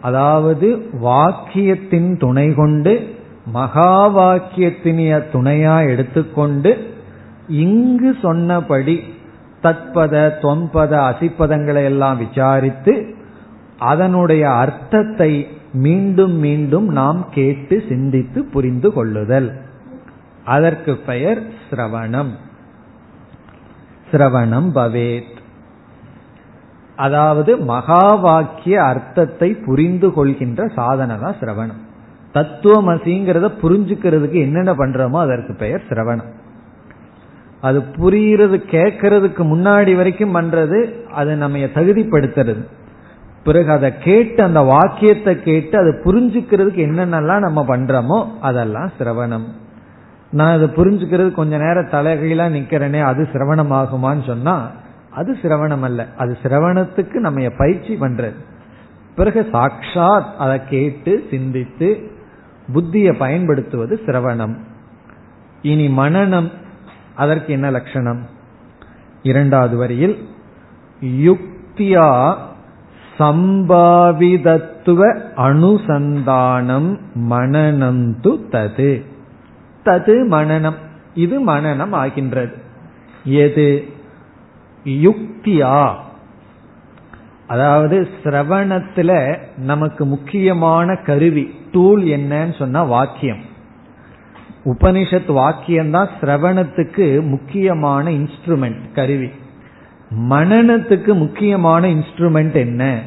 அதாவது வாக்கியத்தின் துணை கொண்டு மகா வாக்கியத்தினைய துணையா எடுத்துக்கொண்டு இங்கு சொன்னபடி தத்பத தொம்பத அசிப்பதங்களை எல்லாம் விசாரித்து அதனுடைய அர்த்தத்தை மீண்டும் மீண்டும் நாம் கேட்டு சிந்தித்து புரிந்து கொள்ளுதல். அதற்கு பெயர் சிரவணம். சிரவணம் பவேத். அதாவது மகா வாக்கிய அர்த்தத்தை புரிந்து கொள்கின்ற சாதனை தான் சிரவணம். தத்துவமசிங்கிறத புரிஞ்சுக்கிறதுக்கு என்னென்ன பண்றோமோ அதற்கு பெயர் சிரவணம். அது புரியுறது கேட்கறதுக்கு முன்னாடி வரைக்கும் பண்றது அது நம்ம தகுதிப்படுத்துறது. பிறகு அதை கேட்டு அந்த வாக்கியத்தை கேட்டு அதை புரிஞ்சுக்கிறதுக்கு என்னென்னலாம் நம்ம பண்றோமோ அதெல்லாம் சிரவணம். நான் அதை புரிஞ்சுக்கிறது கொஞ்ச நேரம் தலைகீழா நிக்கிறேனே அது சிரவணம் ஆகுமான்னு சொன்னா அது சிரவணம் அல்ல அது சிரவணத்துக்கு நம்ம பயிற்சி பண்றது. பிறகு சாட்சாத் அதை கேட்டு சிந்தித்து புத்தியை பயன்படுத்துவது சிரவணம். இனி மனநம் அதற்கு என்ன லட்சணம்? இரண்டாவது வரியில் யுக்தியா சம்பாவிதத்துவ அனுசந்தானம் மனநம் து தது. தது மனநம். இது மனநம் ஆகின்றது. எது? யுக்தியா. அதாவது சிரவணத்துல நமக்கு முக்கியமான கருவி டூல் என்னன்னு சொன்னா வாக்கியம். உபனிஷத் வாக்கியம்தான் சிரவணத்துக்கு முக்கியமான இன்ஸ்ட்ருமெண்ட் கருவி. மனநத்துக்கு முக்கியமான இன்ஸ்ட்ருமெண்ட் என்ன?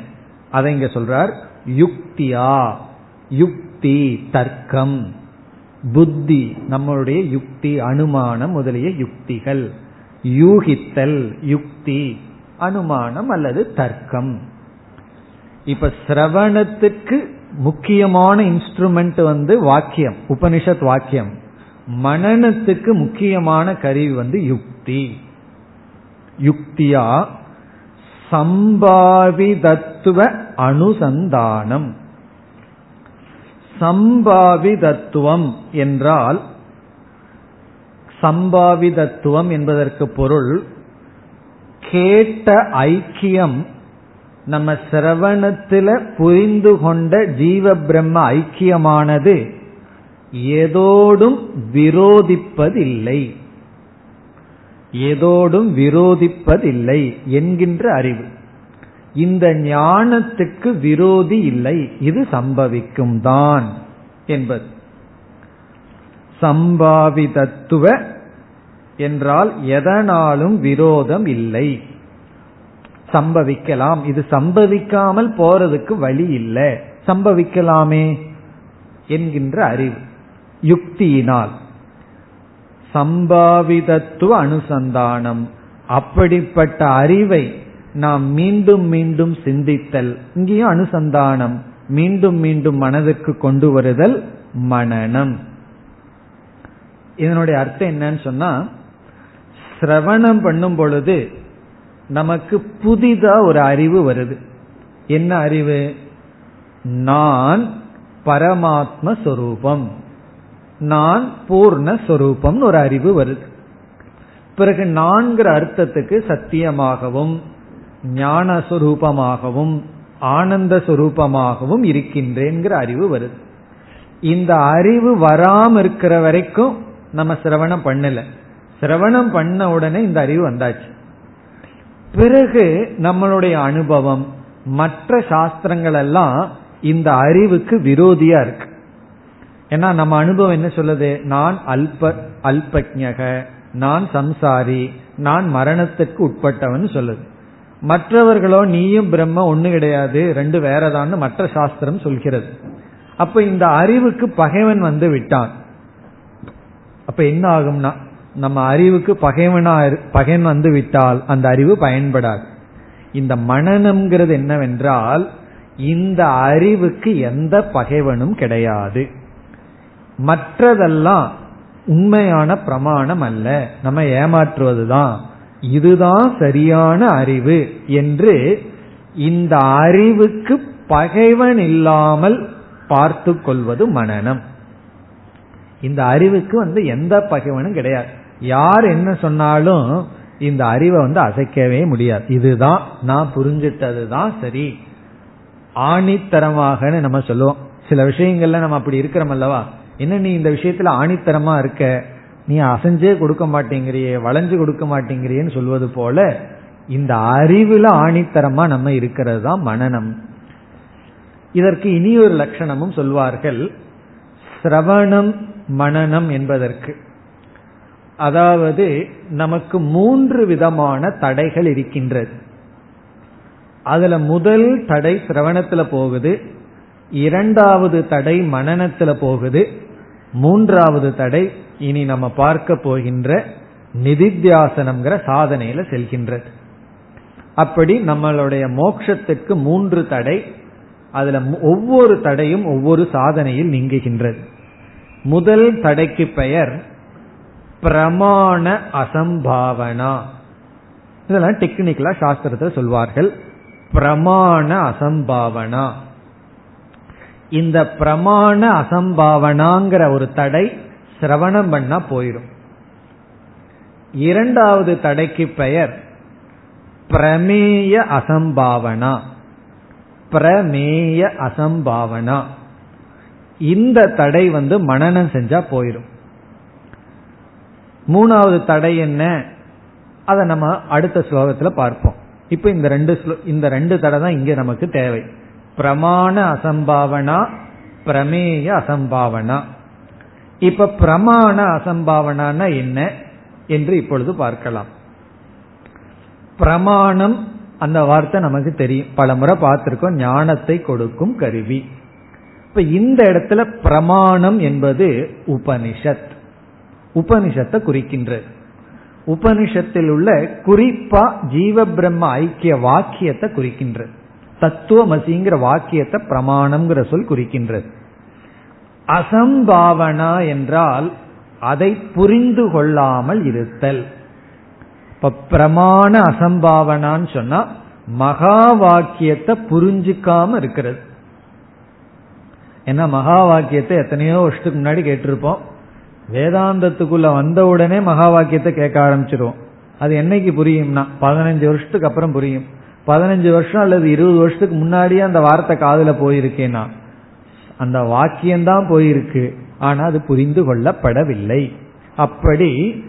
அதை இங்க சொல்றார். யுக்தியா? யுக்தி தர்க்கம். புத்தி நம்மளுடைய யுக்தி அனுமானம் முதலிய யுக்திகள். யூகித்தல் யுக்தி அனுமானம் அல்லது தர்க்கம். இப்ப சிரவணத்துக்கு முக்கியமான இன்ஸ்ட்ருமெண்ட் வந்து வாக்கியம் உபனிஷத் வாக்கியம். மனநத்துக்கு முக்கியமான கருவி வந்து யுக்தி. யுக்தியா சம்பாவிதத்துவ அனுசந்தானம். சம்பாவிதத்துவம் என்றால் சம்பாவிதத்துவம் என்பதற்கு பொருள் கேட்ட ஐக்கியம் நம்ம சிரவணத்தில் புரிந்து கொண்ட ஜீவ பிரம்ம ஐக்கியமானது ஏதோடும் விரோதிப்பதில்லை. ஏதோடும் விரோதிப்பதில்லை என்கின்ற அறிவு. இந்த ஞானத்துக்கு விரோதி இல்லை. இது சம்பவிக்கும் தான் என்பது. சம்பாவிதத்துவ என்றால் எதனாலும் விரோதம் இல்லை. சம்பவிக்கலாம். இது சம்பவிக்காமல் போறதுக்கு வழி இல்லை. சம்பவிக்கலாமே என்கின்ற அறிவு. யுக்தியினால். சம்பாவிதத்துவ அனுசந்தானம். அப்படிப்பட்ட அறிவை நாம் மீண்டும் மீண்டும் சிந்தித்தல். இங்கேயும் அனுசந்தானம். மீண்டும் மீண்டும் மனதிற்கு கொண்டு வருதல் மனநம். இதனுடைய அர்த்தம் என்னன்னு சொன்னா சிரவணம் பண்ணும் பொழுது நமக்கு புதிதா ஒரு அறிவு வருது. என்ன அறிவு? நான் பரமாத்ம சொரூபம். நான் பூர்ண ஒரு அறிவு வருது. பிறகு நான்கிற அர்த்தத்துக்கு சத்தியமாகவும் ஞான சுரூபமாகவும் ஆனந்த சுரூபமாகவும் இருக்கின்றேங்கிற அறிவு வருது. இந்த அறிவு வராம இருக்கிற வரைக்கும் நம்ம சிரவணம் பண்ணல. சிரவணம் பண்ண உடனே இந்த அறிவு வந்தாச்சு. பிறகு நம்மளுடைய அனுபவம் மற்ற சாஸ்திரங்கள் எல்லாம் இந்த அறிவுக்கு விரோதியா இருக்கு. ஏன்னா நம்ம அனுபவம் என்ன சொல்லுது? நான் அல்ப அல்பஜக நான் சம்சாரி நான் மரணத்துக்கு உட்பட்டவன் சொல்லுது. மற்றவர்களோ நீயும் பிரம்ம ஒண்ணு கிடையாது ரெண்டு வேறதான்னு மற்ற சாஸ்திரம் சொல்கிறது. அப்ப இந்த அறிவுக்கு பகைவன் வந்து விட்டான். அப்ப என்ன ஆகும்னா நம்ம அறிவுக்கு பகைவனா பகைவன் வந்து விட்டால் அந்த அறிவு பயன்படாது. இந்த மனநம்ங்கிறது என்னவென்றால் இந்த அறிவுக்கு எந்த பகைவனும் கிடையாது. மற்றதெல்லாம் உண்மையான பிரமாணம் அல்ல. நம்ம ஏமாற்றுவதுதான். இதுதான் சரியான அறிவு என்று இந்த அறிவுக்கு பகைவன் இல்லாமல் பார்த்து கொள்வது மனநம். இந்த அறிவுக்கு வந்து எந்த பகைவனும் கிடையாது. யார் என்ன சொன்னாலும் இந்த அறிவை வந்து அசைக்கவே முடியாது. இதுதான் நான் புரிஞ்சிட்டது தான் சரி. ஆணித்தரமாக நம்ம சொல்லுவோம். சில விஷயங்கள்ல நம்ம அப்படி இருக்கிறோம் அல்லவா? என்ன நீ இந்த விஷயத்துல ஆணித்தரமா இருக்க? நீ அசைஞ்சே கொடுக்க மாட்டேங்கிறியே வளைஞ்சு கொடுக்க மாட்டேங்கிறியன்னு சொல்வது போல இந்த அறிவுல ஆணித்தரமா நம்ம இருக்கிறது தான் மனநம். இதற்கு இனி ஒரு லட்சணமும் சொல்வார்கள். சிரவணம் மனநம் என்பதற்கு. அதாவது நமக்கு மூன்று விதமான தடைகள் இருக்கின்றது. அதுல முதல் தடை சிரவணத்துல போகுது. இரண்டாவது தடை மனநத்துல போகுது. மூன்றாவது தடை இனி நம்ம பார்க்க போகின்ற நிதித்தியாசனம்ங்கிற சாதனையில செல்கின்றது. அப்படி நம்மளுடைய மோட்சத்துக்கு மூன்று தடை அதுல ஒவ்வொரு தடையும் ஒவ்வொரு சாதனையில் நீங்குகின்றது. முதல் தடைக்கு பெயர் பிரமாண அசம்பாவனா. இதெல்லாம் டெக்னிக்கலா சாஸ்திரத்தை சொல்வார்கள். பிரமாண அசம்பாவனா. இந்த பிரமாண அசம்பாவனாங்கிற ஒரு தடை சிரவணம் பண்ணா போயிடும் இரண்டாவது தடைக்கு பெயர் பிரமேய அசம்பாவனா. பிரமேய அசம்பாவனா. இந்த தடை வந்து மனநம் செஞ்சா போயிடும் மூணாவது தடை என்ன? அதை நம்ம அடுத்த ஸ்லோகத்துல பார்ப்போம். இப்ப இந்த ரெண்டு இந்த ரெண்டு தடை தான் இங்க நமக்கு தேவை. பிரமாண அசம்பாவனா பிரமேய அசம்பாவனா. இப்ப பிரமாண அசம்பாவனானா என்ன என்று இப்பொழுது பார்க்கலாம். பிரமாணம் அந்த வார்த்தை நமக்கு தெரியும். பல முறை பார்த்திருக்கோம் ஞானத்தை கொடுக்கும் கருவி. இப்ப இந்த இடத்துல பிரமாணம் என்பது உபனிஷத். உபனிஷத்தை குறிக்கின்றது. உபனிஷத்தில் உள்ள குறிப்பா ஜீவ பிரம்ம ஐக்கிய வாக்கியத்தை குறிக்கின்றது. தத்துவமசிங்கிற வாக்கியத்தை பிரமாணம்ங்கிற சொல் குறிக்கின்றது. அசம்பாவனா என்றால் அதை புரிந்து கொள்ளாமல் இருத்தல். இப்ப பிரமாண அசம்பாவனான்னு சொன்னா மகா வாக்கியத்தை புரிஞ்சுக்காம இருக்கிறது. ஏன்னா மகா வாக்கியத்தை எத்தனையோ வருஷத்துக்கு முன்னாடி கேட்டிருப்போம். வேதாந்தத்துக்குள்ள வந்த உடனே மகா வாக்கியத்தை கேட்க ஆரம்பிச்சிருவோம். அது என்னைக்கு புரியும்னா பதினஞ்சு வருஷத்துக்கு அப்புறம் புரியும். பதினஞ்சு வருஷம் அல்லது இருபது வருஷத்துக்கு முன்னாடியே அந்த வார்த்தை காதல போயிருக்கேனா? அந்த வாக்கியம்தான் போயிருக்கு. ஆனா அது புரிந்து கொள்ளப்படவில்லை. அப்படி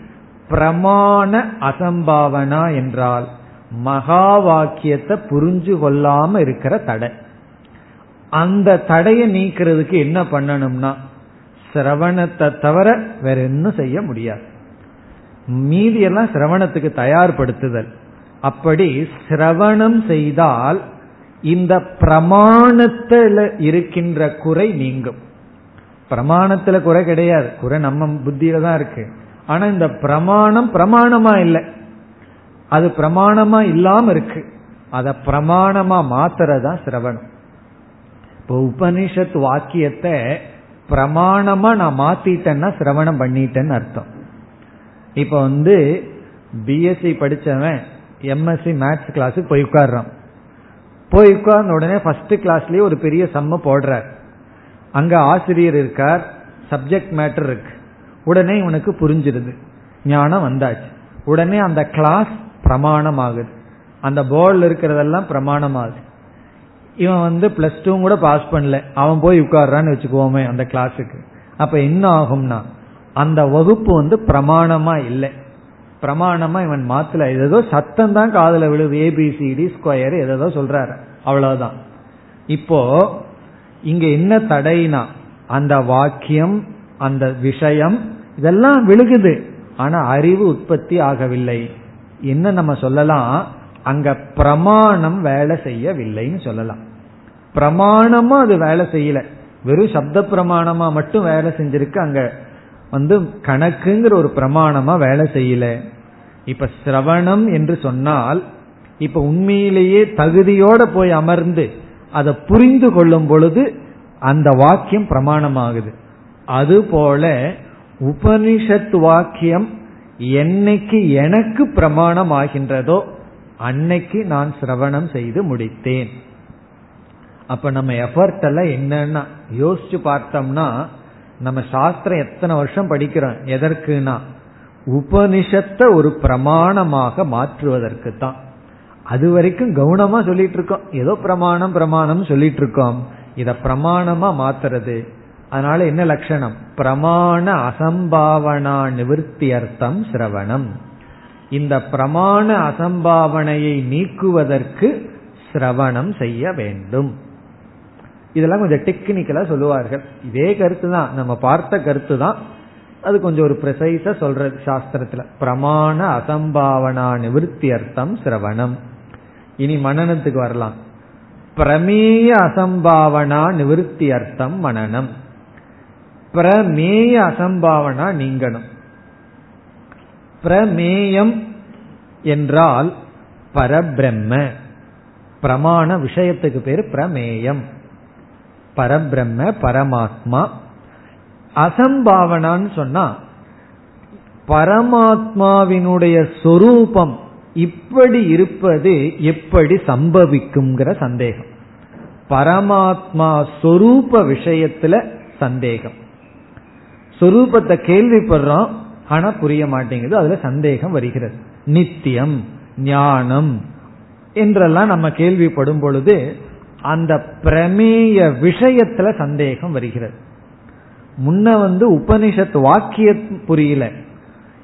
பிரமாண அசம்பாவனா என்றால் மகா வாக்கியத்தை புரிஞ்சு கொள்ளாம இருக்கிற தடை. அந்த தடையை நீக்கிறதுக்கு என்ன பண்ணணும்னா சிரவணத்தை தவிர வேற என்ன செய்ய முடியாது. மீதியெல்லாம் சிரவணத்துக்கு தயார்படுத்துதல். அப்படி சிரவணம் செய்தால் இந்த பிரமாணத்தில் இருக்கின்ற குறை நீங்கும். பிரமாணத்துல குறை கிடையாது. குறை நம்ம புத்தியில தான் இருக்கு. ஆனா இந்த பிரமாணம் பிரமாணமா இல்லை. அது பிரமாணமா இல்லாம இருக்கு. அத பிரமாணமா மாத்துறதான் சிரவணம். இப்போ உபனிஷத் வாக்கியத்தை பிரமாணமா நான் மாத்திட்டேன்னா சிரவணம் பண்ணிட்டேன்னு அர்த்தம். இப்ப வந்து பிஎஸ்சி படிச்சவன் எம்எஸ்சி மேத்ஸ் கிளாஸுக்கு போய் உட்கார்றான். போய் உட்கார்ந்த உடனே ஃபர்ஸ்ட் கிளாஸ்லயே ஒரு பெரிய சம்ம போடுறார். அங்க ஆசிரியர் இருக்கார் சப்ஜெக்ட் மேட்டர் இருக்கு. உடனே இவனுக்கு புரிஞ்சிருது. ஞானம் வந்தாச்சு. உடனே அந்த கிளாஸ் பிரமாணம் ஆகுது அந்த போர்டில் இருக்கிறதெல்லாம் பிரமாணம் ஆகுது இவன் வந்து பிளஸ் டூ கூட பாஸ் பண்ணல. அவன் போய் உட்கார்றான்னு வச்சுக்கோமே அந்த கிளாஸுக்கு அப்ப என்ன ஆகும்னா அந்த வகுப்பு வந்து பிரமாணமா இல்லை. பிரமாணமா இவன் மாத்துல ஏதோ சத்தம் தான் காதல விழுது ஏபிசிடி ஸ்கொயர் ஏதோ சொல்றாரு. அவ்வளவுதான். இப்போ இங்க என்ன தடைனா அந்த வாக்கியம் அந்த விஷயம் இதெல்லாம் விழுகுது. ஆனா அறிவு உற்பத்தி ஆகவில்லை. என்ன நம்ம சொல்லலாம்? அங்க பிரமாணம் வேலை செய்யவில்லைன்னு சொல்லலாம். பிரமாணமும் அது வேலை செய்யல. வெறும் சப்த பிரமாணமா மட்டும் வேலை செஞ்சிருக்கு. அங்க வந்து கணக்குங்கிற ஒரு பிரமாணமா வேலை செய்யல. இப்ப சிரவணம் என்று சொன்னால் இப்ப உண்மையிலேயே தகுதியோட போய் அமர்ந்து அதை புரிந்து கொள்ளும் பொழுது அந்த வாக்கியம் பிரமாணமாகுது. அதுபோல உபனிஷத் வாக்கியம் என்னைக்கு எனக்கு பிரமாணம் ஆகின்றதோ அன்னைக்கு நான் சிரவணம் செய்து முடித்தேன். அப்ப நம்ம எஃபர்ட் எல்லாம் என்னன்னா யோசிச்சு பார்த்தோம்னா நம்ம சாஸ்திரம் எத்தனை வருஷம் படிக்கிறோம் எதற்குனா உபனிஷத்தை ஒரு பிரமாணமாக மாற்றுவதற்கு தான் அது வரைக்கும் கவனமா சொல்லிட்டு இருக்கோம் ஏதோ பிரமாணம் பிரமாணம் சொல்லிட்டு இருக்கோம் இத பிரமாணமா மாத்துறது. அதனால என்ன லட்சணம்? பிரமாண அசம்பாவனா நிவர்த்தி அர்த்தம் சிரவணம். இந்த பிரமாண அசம்பாவனையை நீக்குவதற்கு சிரவணம் செய்ய வேண்டும். இதெல்லாம் கொஞ்சம் டெக்னிக்கலா சொல்லுவார்கள். இதே கருத்து தான் நம்ம பார்த்த கருத்து தான் அது கொஞ்சம் ஒரு ப்ரெசைஸா சொல்றது சாஸ்திரத்துல. பிரமாண அசம்பாவனா நிவர்த்தி அர்த்தம் சிரவணம். இனி மனநத்துக்கு வரலாம். பிரமேய அசம்பாவனா நிவர்த்தி அர்த்தம் மனநம். பிரமேய அசம்பாவனா நீங்கணும். பிரமேயம் என்றால் பரபிரம்ம. பிரமாண விஷயத்துக்கு பேர் பிரமேயம். பரபிரம்ம பரமாத்மா. அசம்பாவனான்னு சொன்னா பரமாத்மாவினுடைய சொரூபம் இப்படி இருப்பது எப்படி சம்பவிக்குங்கிற சந்தேகம். பரமாத்மா சொரூப விஷயத்துல சந்தேகம். சொரூபத்தை கேள்விப்படுறோம் ஆனா புரிய மாட்டேங்குது அதுல சந்தேகம் வருகிறது. நித்தியம் ஞானம் என்றெல்லாம் நம்ம கேள்விப்படும் பொழுது அந்த பிரமேய விஷயத்துல சந்தேகம் வருகிறது. முன்ன வந்து உபனிஷத் வாக்கிய புரியல.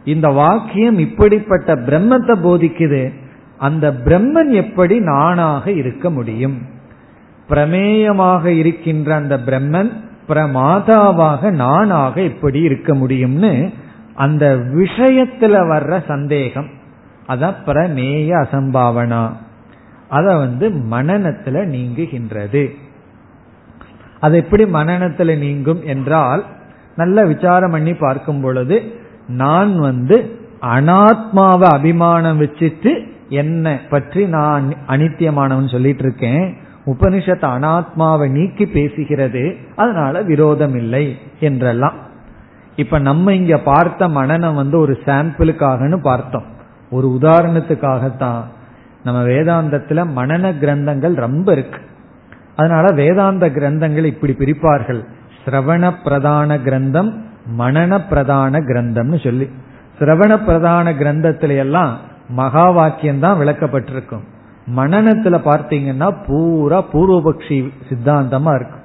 இந்த வாக்கியம் இப்படிப்பட்ட பிரம்மத்தை போதிக்குது அந்த பிரம்மன் எப்படி நானாக இருக்க முடியும்? பிரமேயமாக இருக்கின்ற அந்த பிரம்மன் பிரமாதாவாக நானாக எப்படி இருக்க முடியும்னு அந்த விஷயத்துல வர்ற சந்தேகம். அதான் பிரமேய அசம்பாவனா. அத வந்து மனநத்துல நீங்குகின்றது. அது எப்படி மனநத்துல நீங்கும் என்றால் நல்ல விசாரம் பண்ணி பார்க்கும் பொழுது நான் வந்து அனாத்மாவை அபிமானம் வச்சுட்டு என்ன பற்றி நான் அனித்தியமானவன் சொல்லிட்டு இருக்கேன் உபனிஷத்து அனாத்மாவை நீக்கி பேசுகிறது அதனால விரோதம் இல்லை என்றெல்லாம். இப்ப நம்ம இங்க பார்த்த மனநம் வந்து ஒரு சாம்பிளுக்காகனு பார்த்தோம். ஒரு உதாரணத்துக்காகத்தான். நம்ம வேதாந்தத்துல மனன கிரந்தங்கள் ரொம்ப இருக்கு. அதனால வேதாந்த கிரந்தங்கள் இப்படி பிரிப்பார்கள். சிரவண பிரதான கிரந்தம் மனன பிரதான கிரந்தம்னு சொல்லி. சிரவண பிரதான கிரந்தத்தில எல்லாம் மகா வாக்கியம் தான் விளக்கப்பட்டிருக்கும். மனநத்துல பார்த்தீங்கன்னா பூரா பூர்வபக்ஷி சித்தாந்தமா இருக்கும்.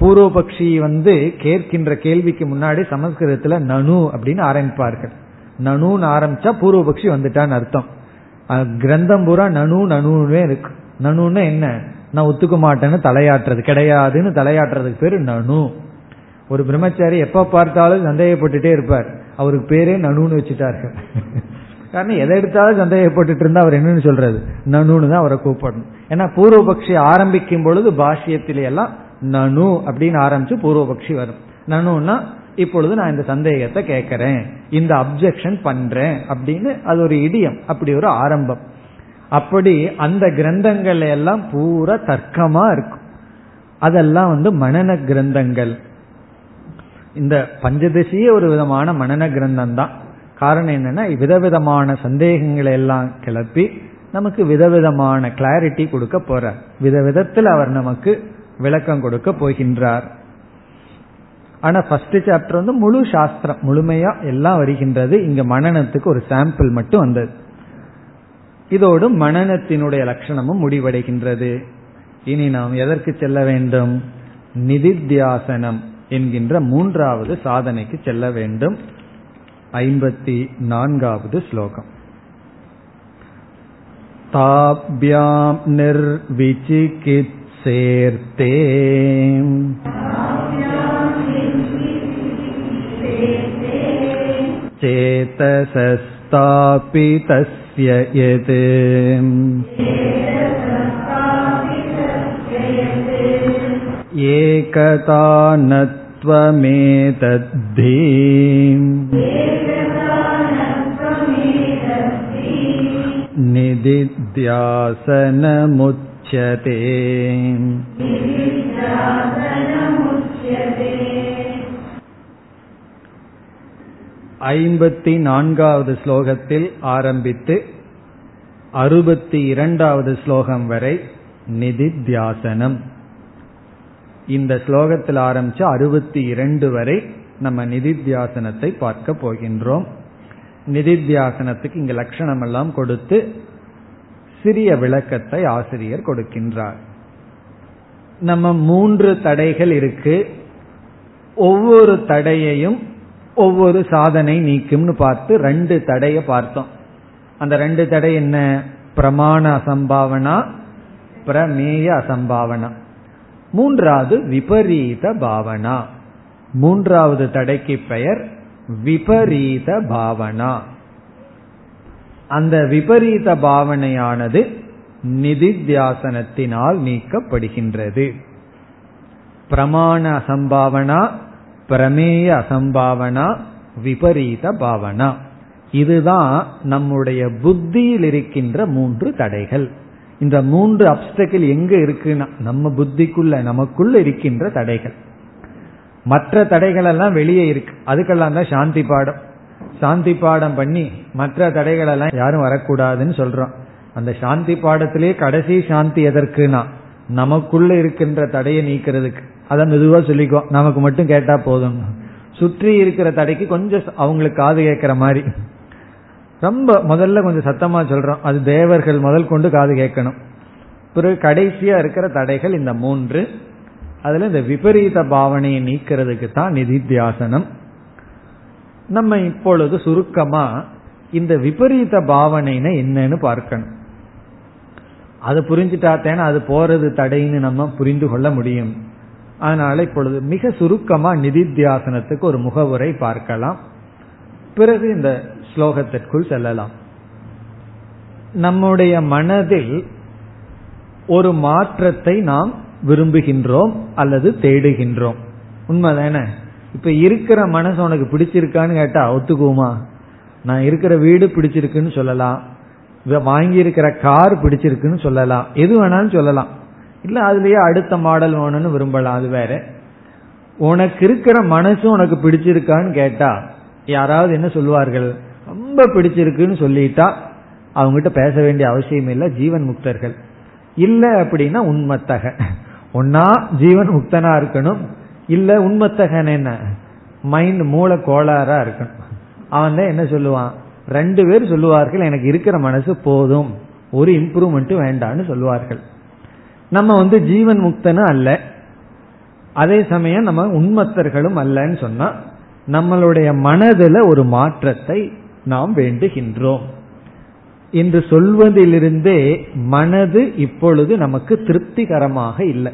பூர்வபக்ஷி வந்து கேட்கின்ற கேள்விக்கு முன்னாடி சமஸ்கிருதத்துல நனு அப்படின்னு ஆரம்பிப்பார்கள். நனுன்னு ஆரம்பிச்சா பூர்வபக்ஷி வந்துட்டான்னு அர்த்தம். கிரந்தம் பூரா நனு நனுவே இருக்கு. நனுன்னு என்ன? நான் ஒத்துக்க மாட்டேன்னு தலையாட்டுறது. கிடையாதுன்னு தலையாட்டுறதுக்கு பேரு நனு. ஒரு பிரம்மச்சாரி எப்ப பார்த்தாலும் சந்தேகப்பட்டுட்டே இருப்பார். அவருக்கு பேரே நனுன்னு வச்சுட்டார்கள். காரணம் எதை எடுத்தாலும் சந்தேகப்பட்டுட்டு இருந்தா அவர் என்னன்னு சொல்றது? நனுன்னு தான் அவரை கூப்பிடணும். ஏன்னா பூர்வபக்ஷி ஆரம்பிக்கும் பொழுது பாஷ்யத்தில எல்லாம் நனு அப்படின்னு ஆரம்பிச்சு பூர்வபக்ஷி வரும். நனுன்னா இப்பொழுது நான் இந்த சந்தேகத்தை கேட்கறேன். இந்த அப்செக்ஷன் பண்றேன் அப்படின்னு அது ஒரு இடியம். அப்படி ஒரு ஆரம்பம். அப்படி அந்த கிரந்தங்கள் எல்லாம் பூரா தர்க்கமா இருக்கும். அதெல்லாம் வந்து மனன கிரந்தங்கள். இந்த பஞ்சதசியே ஒரு விதமான மனன கிரந்தம் தான் காரணம் என்னன்னா விதவிதமான சந்தேகங்களை எல்லாம் கிளப்பி நமக்கு விதவிதமான கிளாரிட்டி கொடுக்க போறார். விதவிதத்தில் அவர் நமக்கு விளக்கம் கொடுக்க போகின்றார். ஆனா ஃபர்ஸ்ட் சாப்டர் வந்து முழு சாஸ்திரம் முழுமையா எல்லாம் வருகின்றது. இங்க மனநத்துக்கு ஒரு சாம்பிள் மட்டும் வந்தது. இதோடு மனநத்தினுடைய லட்சணமும் முடிவடைகின்றது இனி நாம் எதற்கு செல்ல வேண்டும் நிதித்தியாசனம் என்கின்ற மூன்றாவது சாதனைக்கு செல்ல வேண்டும் ஐம்பத்தி நான்காவது ஸ்லோகம் தாபியாம் நிர்விச்சிகித்சேர்த்தே चेतसस्तापितस्य यत् एकतानत्वमेतद्धि निदिध्यासनमुच्यते ஐம்பத்தி நான்காவது ஸ்லோகத்தில் ஆரம்பித்து அறுபத்தி இரண்டாவது ஸ்லோகம் வரை நிதித்தியாசனம். இந்த ஸ்லோகத்தில் ஆரம்பிச்சு அறுபத்தி இரண்டு வரை நம்ம நிதித்தியாசனத்தை பார்க்க போகின்றோம். நிதித்தியாசனத்துக்கு இங்கு லட்சணம் எல்லாம் கொடுத்து சிறிய விளக்கத்தை ஆசிரியர் கொடுக்கின்றார். நம்ம மூன்று தடைகள் இருக்கு. ஒவ்வொரு தடையையும் ஒவ்வொரு சாதனை நீக்கும்னு பார்த்து ரெண்டு தடைய பார்த்தோம். அந்த ரெண்டு தடை என்ன? பிரமாண அசம்பாவனா பிரமேய அசம்பாவனா. மூன்றாவது விபரீத பாவனா. மூன்றாவது தடைக்கு பெயர் விபரீத பாவனா. அந்த விபரீத பாவனையானது நிதித்தியாசனத்தினால் நீக்கப்படுகின்றது. பிரமாண அசம்பாவனா பிரமேய அசம்பாவனா விபரீத பாவனா. இதுதான் நம்முடைய புத்தியில் இருக்கின்ற மூன்று தடைகள். இந்த மூன்று அப்டக்கிள் எங்க இருக்குன்னா நம்ம புத்திக்குள்ள நமக்குள்ள இருக்கின்ற தடைகள். மற்ற தடைகள் எல்லாம் வெளியே இருக்கு. அதுக்கெல்லாம் தான் சாந்தி பாடம். சாந்தி பாடம் பண்ணி மற்ற தடைகள் எல்லாம் யாரும் வரக்கூடாதுன்னு சொல்றோம். அந்த சாந்தி பாடத்திலே கடைசி சாந்தி எதற்குனா நமக்குள்ள இருக்கின்ற தடையை நீக்கிறதுக்கு. அதை மெதுவா சொல்லிக்கோ. நமக்கு மட்டும் கேட்டா போதும். சுற்றி இருக்கிற தடைக்கு கொஞ்சம் அவங்களுக்கு காது கேட்கிற மாதிரி. ரொம்ப முதல்ல கொஞ்சம் சத்தமா சொல்றோம். அது தேவர்கள் முதல் கொண்டு காது கேட்கணும். பிறகு கடைசியா இருக்கிற தடைகள் இந்த மூன்று. அதுல இந்த விபரீத பாவனையை நீக்கிறதுக்கு தான் நிதித்தியாசனம் நம்ம இப்பொழுது சுருக்கமா இந்த விபரீத பாவனைனா என்னன்னு பார்க்கணும். அது புரிஞ்சுட்டாத்தேன அது போறது தடைன்னு நம்ம புரிந்து கொள்ள முடியும். அதனால இப்பொழுது மிக சுருக்கமா நிதித்தியாசனத்துக்கு ஒரு முகவுரை பார்க்கலாம். பிறகு இந்த ஸ்லோகத்திற்குள் செல்லலாம். நம்முடைய மனதில் ஒரு மாற்றத்தை நாம் விரும்புகின்றோம் அல்லது தேடுகின்றோம். உண்மைதானே? இப்ப இருக்கிற மனசு உனக்கு பிடிச்சிருக்கான்னு கேட்டா ஒத்துக்குவோமா? நான் இருக்கிற வீடு பிடிச்சிருக்குன்னு சொல்லலாம். வாங்கி இருக்கிற கார் பிடிச்சிருக்குன்னு சொல்லலாம். எது வேணாலும் சொல்லலாம். இல்ல அதுலயே அடுத்த மாடல் வேணும்னு விரும்பலாம் அது வேற. உனக்கு இருக்கிற மனசு உனக்கு பிடிச்சிருக்கான்னு கேட்டா யாராவது என்ன சொல்லுவார்கள்? ரொம்ப பிடிச்சிருக்குன்னு சொல்லிட்டா அவங்ககிட்ட பேச வேண்டிய அவசியம் இல்லை ஜீவன் முக்தர்கள். இல்ல அப்படின்னா உண்மத்தக ஒன்னா ஜீவன் முக்தனா இருக்கணும் இல்ல உண்மத்தகன் என்ன? மைண்ட் மூல கோளாறா இருக்கணும். அவன் தான் என்ன சொல்லுவான்? ரெண்டு பேர் சொல்லுவார்கள் எனக்கு இருக்கிற மனசு போதும் ஒரு இம்ப்ரூவ்மெண்ட் வேண்டான்னு சொல்லுவார்கள். நம்ம வந்து ஜீவன் முக்தனும் அல்ல. அதே சமயம் நம்ம உண்மத்தர்களும் அல்லன்னு சொன்னா நம்மளுடைய மனதில் ஒரு மாற்றத்தை நாம் வேண்டுகின்றோம். என்று சொல்வதிலிருந்தே மனது இப்பொழுது நமக்கு திருப்திகரமாக இல்லை.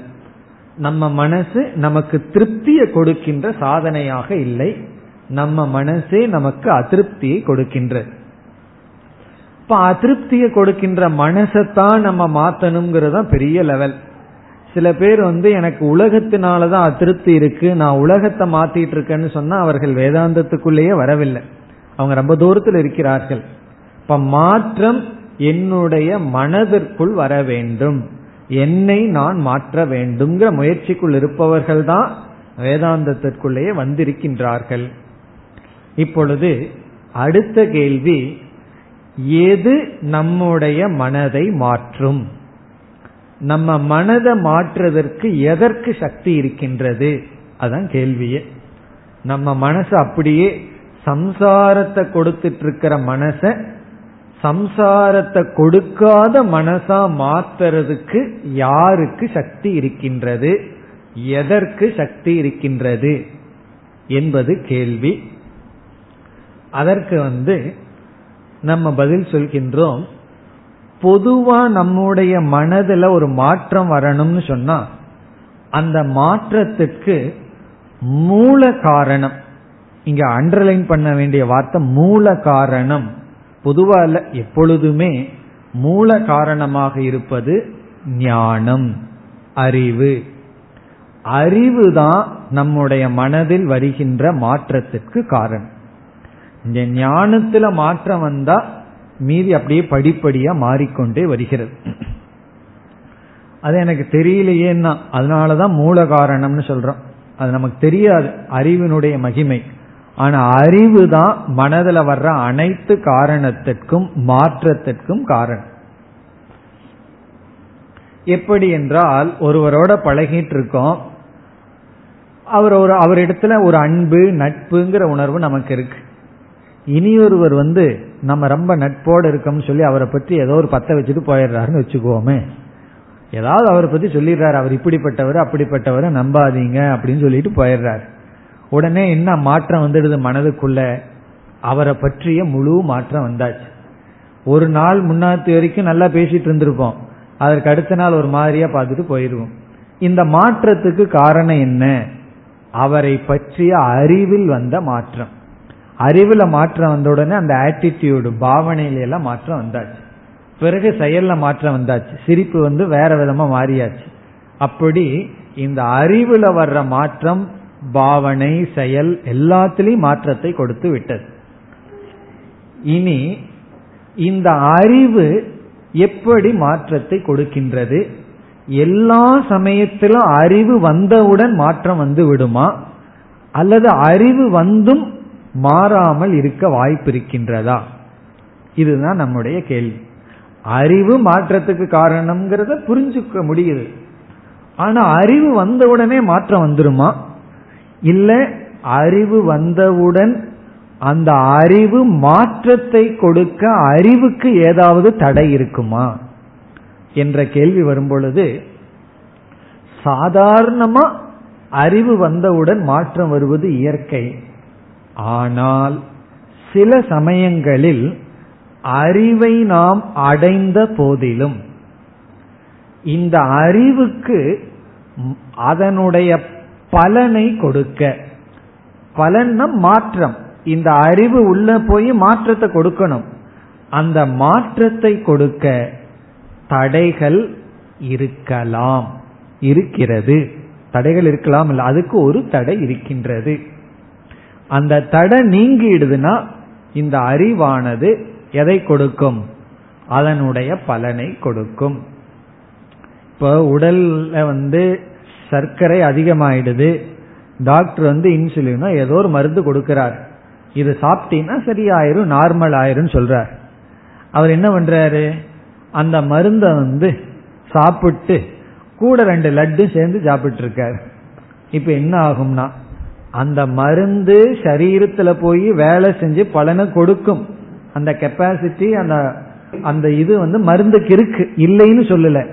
நம்ம மனசு நமக்கு திருப்தியை கொடுக்கின்ற சாதனையாக இல்லை. நம்ம மனசே நமக்கு அதிருப்தியை கொடுக்கின்றது. இப்ப அதிருப்தியை கொடுக்கின்ற மனசைத்தான் நம்ம மாத்தணுங்கிறது பெரிய லெவல் சில பேர் வந்து எனக்கு உலகத்தினாலதான் அதிருப்தி இருக்கு நான் உலகத்தை மாத்திட்டு இருக்கேன்னு சொன்னா அவர்கள் வேதாந்தத்துக்குள்ளேயே வரவில்லை. அவங்க ரொம்ப தூரத்தில் இருக்கிறார்கள். இப்ப மாற்றம் என்னுடைய மனதிற்குள் வர வேண்டும். என்னை நான் மாற்ற வேண்டும்ங்கிற முயற்சிக்குள் இருப்பவர்கள் தான் வேதாந்தத்திற்குள்ளேயே வந்திருக்கின்றார்கள். இப்பொழுது அடுத்த கேள்வி எது நம்முடைய மனதை மாற்றும்? நம்ம மனதை மாற்றுவதற்கு எதற்கு சக்தி இருக்கின்றது? அதான் கேள்வியே. நம்ம மனசு அப்படியே சம்சாரத்தை கொடுத்துட்டு இருக்கிற மனச சம்சாரத்தை கொடுக்காத மனசா மாத்துறதுக்கு யாருக்கு சக்தி இருக்கின்றது? எதற்கு சக்தி இருக்கின்றது? என்பது கேள்வி. அதற்கு வந்து நம்ம பதில் சொல்கின்றோம். பொதுவா நம்முடைய மனதுல ஒரு மாற்றம் வரணும்னு சொன்னா அந்த மாற்றத்துக்கு மூல காரணம் இங்க அண்டர்லைன் பண்ண வேண்டிய வார்த்தை மூல காரணம் பொதுவா இல்ல எப்பொழுதுமே மூல காரணமாக இருப்பது ஞானம் அறிவு. அறிவு தான் நம்முடைய மனதில் வருகின்ற மாற்றத்திற்கு காரணம். இந்த ஞானத்துல மாற்றம் வந்தா மீதி அப்படியே படிப்படியா மாறிக்கொண்டே வருகிறது. அது எனக்கு தெரியலையேன்னா அதனாலதான் மூல காரணம்னு சொல்றோம். அது நமக்கு தெரியாது அறிவினுடைய மகிமை. ஆனா அறிவு தான் மனதில் வர்ற அனைத்து காரணத்திற்கும் மாற்றத்திற்கும் காரணம். எப்படி என்றால் ஒருவரோட பழகிட்டு இருக்கோம் அவர் ஒரு அவரிடத்துல ஒரு அன்பு நட்புங்கிற உணர்வு நமக்கு இருக்கு. இனியொருவர் வந்து நம்ம ரொம்ப நட்போடு இருக்கோம்னு சொல்லி அவரை பற்றி ஏதோ ஒரு பத்தை வச்சுட்டு போயிடுறாருன்னு வச்சுக்கோமே. ஏதாவது அவரை பற்றி சொல்லிடுறாரு. அவர் இப்படிப்பட்டவர் அப்படிப்பட்டவர் நம்பாதீங்க அப்படின்னு சொல்லிட்டு போயிடுறாரு. உடனே என்ன மாற்றம் வந்துடுது மனதுக்குள்ள? அவரை பற்றிய முழு மாற்றம் வந்தாச்சு. ஒரு நாள் முன்னாத்து வரைக்கும் நல்லா பேசிட்டு இருந்திருப்போம். அதற்கு அடுத்த நாள் ஒரு மாதிரியா பார்த்துட்டு போயிடுவோம் இந்த மாற்றத்துக்கு காரணம் என்ன? அவரை பற்றிய அறிவில் வந்த மாற்றம். அறிவுல மாற்றம் வந்த உடனே அந்த ஆட்டிடியூடு பாவனையில எல்லாம் மாற்றம் வந்தாச்சு. பிறகு செயல்ல மாற்றம் வந்தாச்சு. சிரிப்பு வந்து வேற விதமா மாறியாச்சு. அப்படி இந்த அறிவுல வர்ற மாற்றம் பாவனை செயல் எல்லாத்திலையும் மாற்றத்தை கொடுத்து விட்டது. இனி இந்த அறிவு எப்படி மாற்றத்தை கொடுக்கின்றது? எல்லா சமயத்திலும் அறிவு வந்தவுடன் மாற்றம் வந்து விடுமா? அல்லது அறிவு வந்தும் மாறாமல் இருக்க வாய்ப்பு இருக்கின்றதா இதுதான் நம்முடைய கேள்வி. அறிவு மாற்றத்துக்கு காரணம்ங்கிறத புரிஞ்சுக்க முடியுது. ஆனா அறிவு வந்தவுடனே மாற்றம் வந்துருமா? இல்ல அறிவு வந்தவுடன் அந்த அறிவு மாற்றத்தை கொடுக்க அறிவுக்கு ஏதாவது தடை இருக்குமா? என்ற கேள்வி வரும்பொழுது சாதாரணமா அறிவு வந்தவுடன் மாற்றம் வருவது இயற்கை. ஆனால் சில சமயங்களில் அறிவை நாம் அடைந்த போதிலும் இந்த அறிவுக்கு அதனுடைய பலனை கொடுக்க பலன்னா மாற்றம். இந்த அறிவு உள்ள போய் மாற்றத்தை கொடுக்கணும். அந்த மாற்றத்தை கொடுக்க தடைகள் இருக்கலாம் இருக்கிறது. தடைகள் இருக்கலாம் இல்லை அதுக்கு ஒரு தடை இருக்கின்றது. அந்த தடை நீங்கிடுதுன்னா இந்த அறிவானது எதை கொடுக்கும்? அதனுடைய பலனை கொடுக்கும். இப்போ உடல்ல வந்து சர்க்கரை அதிகமாயிடுது. டாக்டர் வந்து இன்சுலினோ ஏதோ ஒரு மருந்து கொடுக்கிறார். இது சாப்பிட்டீங்கன்னா சரியாயிரும் நார்மல் ஆயிரும் சொல்றார். அவர் என்ன பண்றாரு? அந்த மருந்தை வந்து சாப்பிட்டு கூட ரெண்டு லட்டு சேர்ந்து சாப்பிட்டு இருக்காரு இப்ப என்ன ஆகும்னா அந்த மருந்து சரீரத்துல போய் வேலை செஞ்சு பலனை கொடுக்கும். அந்த கெப்பாசிட்டி அந்த அந்த இது வந்து மருந்துக்கு இருக்கு. இல்லைன்னு சொல்லல.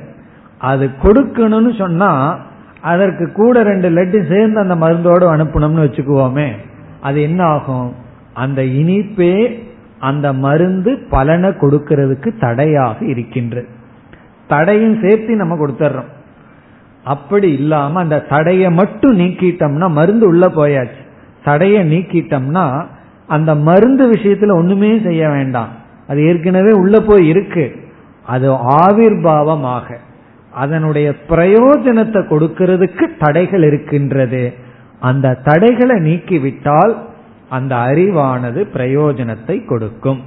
அது கொடுக்கணும்னு சொன்னா அதற்கு கூட ரெண்டு லட்டு சேர்ந்து அந்த மருந்தோடு அனுப்பணும்னு வச்சுக்குவோமே. அது என்ன ஆகும்? அந்த இனிப்பே அந்த மருந்து பலனை கொடுக்கறதுக்கு தடையாக இருக்கின்றது தடையும் சேர்த்து நம்ம கொடுத்துட்றோம் அப்படி இல்லாம அந்த தடையை மட்டும் நீக்கிட்டோம்னா மருந்து உள்ள போயாச்சு. தடையை நீக்கிட்டோம்னா அந்த மருந்து விஷயத்துல ஒண்ணுமே செய்ய வேண்டாம். அது ஏற்கனவே உள்ள போய் இருக்கு. அது ஆவிர்வாவமாக அதனுடைய பிரயோஜனத்தை கொடுக்கிறதுக்கு தடைகள் இருக்கின்றது. அந்த தடைகளை நீக்கிவிட்டால் அந்த அறிவானது பிரயோஜனத்தை கொடுக்கும்.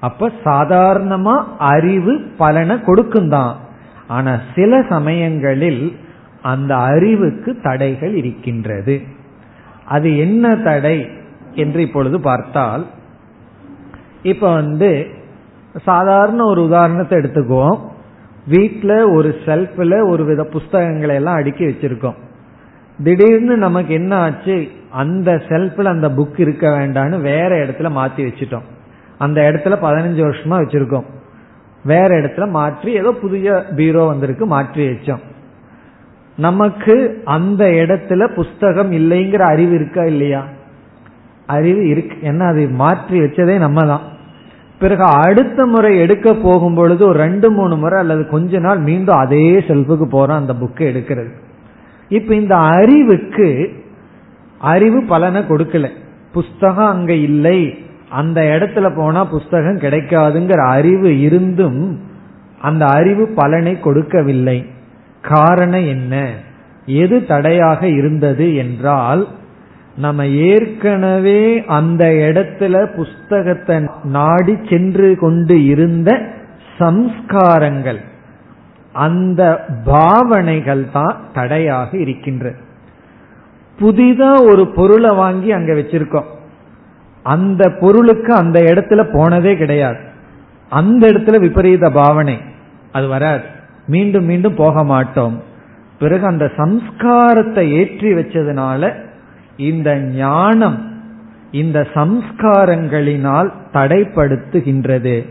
அப்ப சாதாரணமா அறிவு பலனை கொடுக்கும் தான் ஆனா சில சமயங்களில் அந்த அறிவுக்கு தடைகள் இருக்கின்றது. அது என்ன தடை என்று இப்பொழுது பார்த்தால் இப்ப வந்து சாதாரண ஒரு உதாரணத்தை எடுத்துக்குவோம். வீட்டில் ஒரு செல்ஃபில் ஒரு வித புஸ்தகங்களை எல்லாம் அடுக்கி வச்சிருக்கோம். திடீர்னு நமக்கு என்ன ஆச்சு? அந்த செல்ஃபில் அந்த புக் இருக்க வேண்டாம்னு வேற இடத்துல மாத்தி வச்சுட்டோம். அந்த இடத்துல பதினஞ்சு வருஷமா வச்சிருக்கோம். வேற இடத்துல மாற்றி ஏதோ புதிய பீரோ வந்திருக்கு மாற்றி வச்சோம். நமக்கு அந்த இடத்துல புஸ்தகம் இல்லைங்கிற அறிவு இருக்கா இல்லையா? அறிவு இருக்கு என்ன அது மாற்றி வச்சதே நம்ம தான் பிறகு அடுத்த முறை எடுக்க போகும் பொழுது ஒரு ரெண்டு மூணு முறை அல்லது கொஞ்ச நாள் மீண்டும் அதே செல்ஃபுக்கு போறோம் அந்த புக்கை எடுக்கிறது. இப்ப இந்த அறிவுக்கு அறிவு பலனை கொடுக்கல. புஸ்தகம் அங்க இல்லை. அந்த இடத்துல போனா புஸ்தகம் கிடைக்காதுங்கிற அறிவு இருந்தும் அந்த அறிவு பலனை கொடுக்கவில்லை. காரணம் என்ன? எது தடையாக இருந்தது என்றால் நம்ம ஏற்கனவே அந்த இடத்துல புஸ்தகத்தை நாடி சென்று கொண்டு இருந்த சம்ஸ்காரங்கள் அந்த பாவனைகள் தான் தடையாக இருக்கின்ற. புதிதா ஒரு பொருளை வாங்கி அங்க வச்சிருக்கோம். அந்த பொருளுக்கு அந்த இடத்துல போனதே கிடையாது. அந்த இடத்துல விபரீத பாவனை. அது வராது. மீண்டும் மீண்டும் போக மாட்டோம். பிறகு அந்த சம்ஸ்காரத்தை ஏற்றி வச்சதுனால இந்த ஞானம் இந்த சம்ஸ்காரங்களினால் தடைப்படுத்துகின்றது.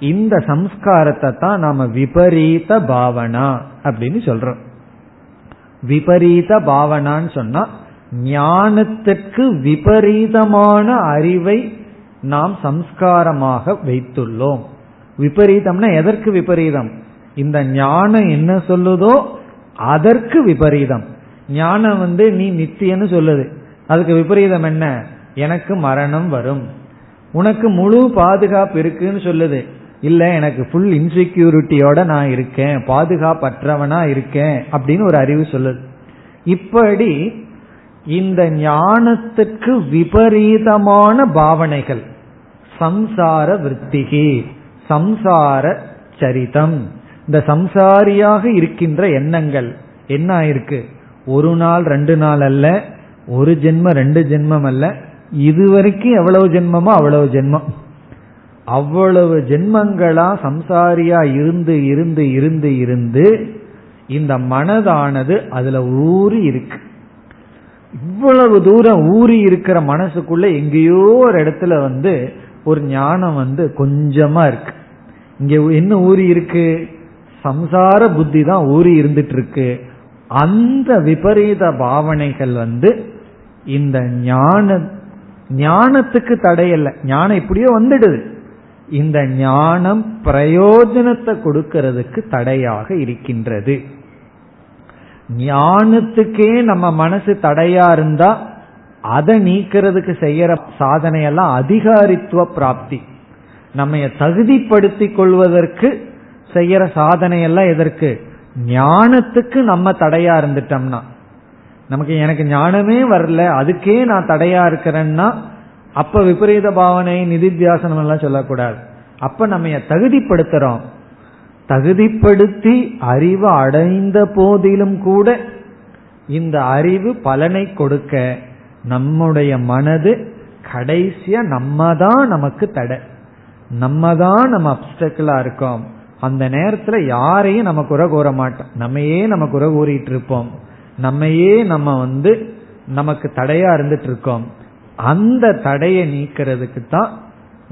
இந்த சம்ஸ்காரத்தை தான் நாம விபரீத பாவனா அப்படின்னு சொல்றோம். விபரீத பாவனான்னு சொன்னா ஞானத்திற்கு விபரீதமான அறிவை நாம் சம்ஸ்காரமாக வைத்துள்ளோம். விபரீதம்னா எதற்கு விபரீதம்? இந்த ஞானம் என்ன சொல்லுதோ அதற்கு விபரீதம். ஞானம் வந்து நீ நித்தியன்னு சொல்லுது. அதுக்கு விபரீதம் என்ன? எனக்கு மரணம் வரும். உனக்கு முழு பாதுகாப்பு இருக்குன்னு சொல்லுது. இல்ல எனக்கு ஃபுல் இன்செக்யூரிட்டியோட நான் இருக்கேன். பாதுகாப்பற்றவனா இருக்கேன் அப்படின்னு ஒரு அறிவு சொல்லுது. இப்படி இந்த ஞானத்துக்கு விபரீதமான பாவனைகள். சம்சார விற்த்திகி சம்சார சரிதம். இந்த சம்சாரியாக இருக்கின்ற எண்ணங்கள் என்ன ஆயிருக்கு ஒரு நாள் ரெண்டு நாள் அல்ல ஒரு ஜென்மம் ரெண்டு ஜென்மம் அல்ல. இதுவரைக்கும் எவ்வளவு ஜென்மமோ அவ்வளவு ஜென்மம். அவ்வளவு ஜென்மங்களா சம்சாரியா இருந்து இருந்து இருந்து இருந்து இந்த மனதானது அதுல ஊறி இருக்கு. இவ்வளவு தூரம் ஊறி இருக்கிற மனசுக்குள்ள எங்கேயோ ஒரு இடத்துல வந்து ஒரு ஞானம் வந்து கொஞ்சமா இருக்கு. இங்க என்ன ஊறி இருக்கு? சம்சார புத்தி தான் ஊறி இருந்துட்டு இருக்கு அந்த விபரீத பாவனைகள் வந்து இந்த ஞான ஞானத்துக்கு தடையல்ல. ஞானம் இப்படியோ வந்துடுது. இந்த ஞானம் பிரயோஜனத்தை கொடுக்கிறதுக்கு தடையாக இருக்கின்றது. ஞானத்துக்கே நம்ம மனசு தடையா இருந்தா அதை நீக்கிறதுக்கு செய்யற சாதனையெல்லாம் அதிகாரித்துவ பிராப்தி. நம்ம தகுதிப்படுத்தி கொள்வதற்கு செய்யற சாதனையெல்லாம் எதற்கு? ஞானத்துக்கு நம்ம தடையா இருந்துட்டோம்னா. நமக்கு எனக்கு ஞானமே வரல அதுக்கே நான் தடையா இருக்கிறேன்னா அப்ப விபரீத பாவனை நிதித்தியாசனம் எல்லாம் சொல்லக்கூடாது. அப்ப நம்ம தகுதிப்படுத்துறோம். தகுதிப்படுத்தி அறிவு அடைந்த போதிலும் கூட இந்த அறிவு பலனை கொடுக்க நம்முடைய மனது கடைசியா நம்ம தான் நமக்கு தடை. நம்ம தான் நம்ம அப்டக்கிளா இருக்கோம். அந்த நேரத்துல யாரையும் நம்ம குறை கூற மாட்டோம். நம்மையே நம்ம குறை கூறிட்டு இருப்போம். நம்மையே நம்ம வந்து நமக்கு தடையா இருந்துட்டு இருக்கோம். அந்த தடையை நீக்கிறதுக்கு தான்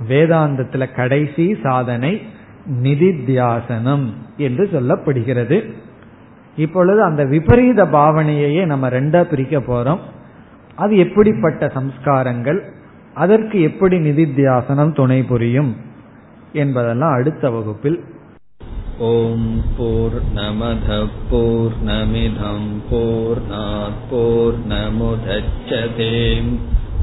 வேதாந்தத்துல கடைசி சாதனை நிதித்தியாசனம் என்று சொல்லப்படுகிறது இப்பொழுது அந்த விபரீத பாவனையையே நம்ம ரெண்டா பிரிக்க போறோம் அது எப்படிப்பட்ட சம்ஸ்காரங்கள் அதற்கு எப்படி நிதித்தியாசனம் துணை புரியும் என்பதெல்லாம் அடுத்த வகுப்பில் ॐ पूर्णमधपूर्णमिधं पूर्णापूर्णमुदच्छते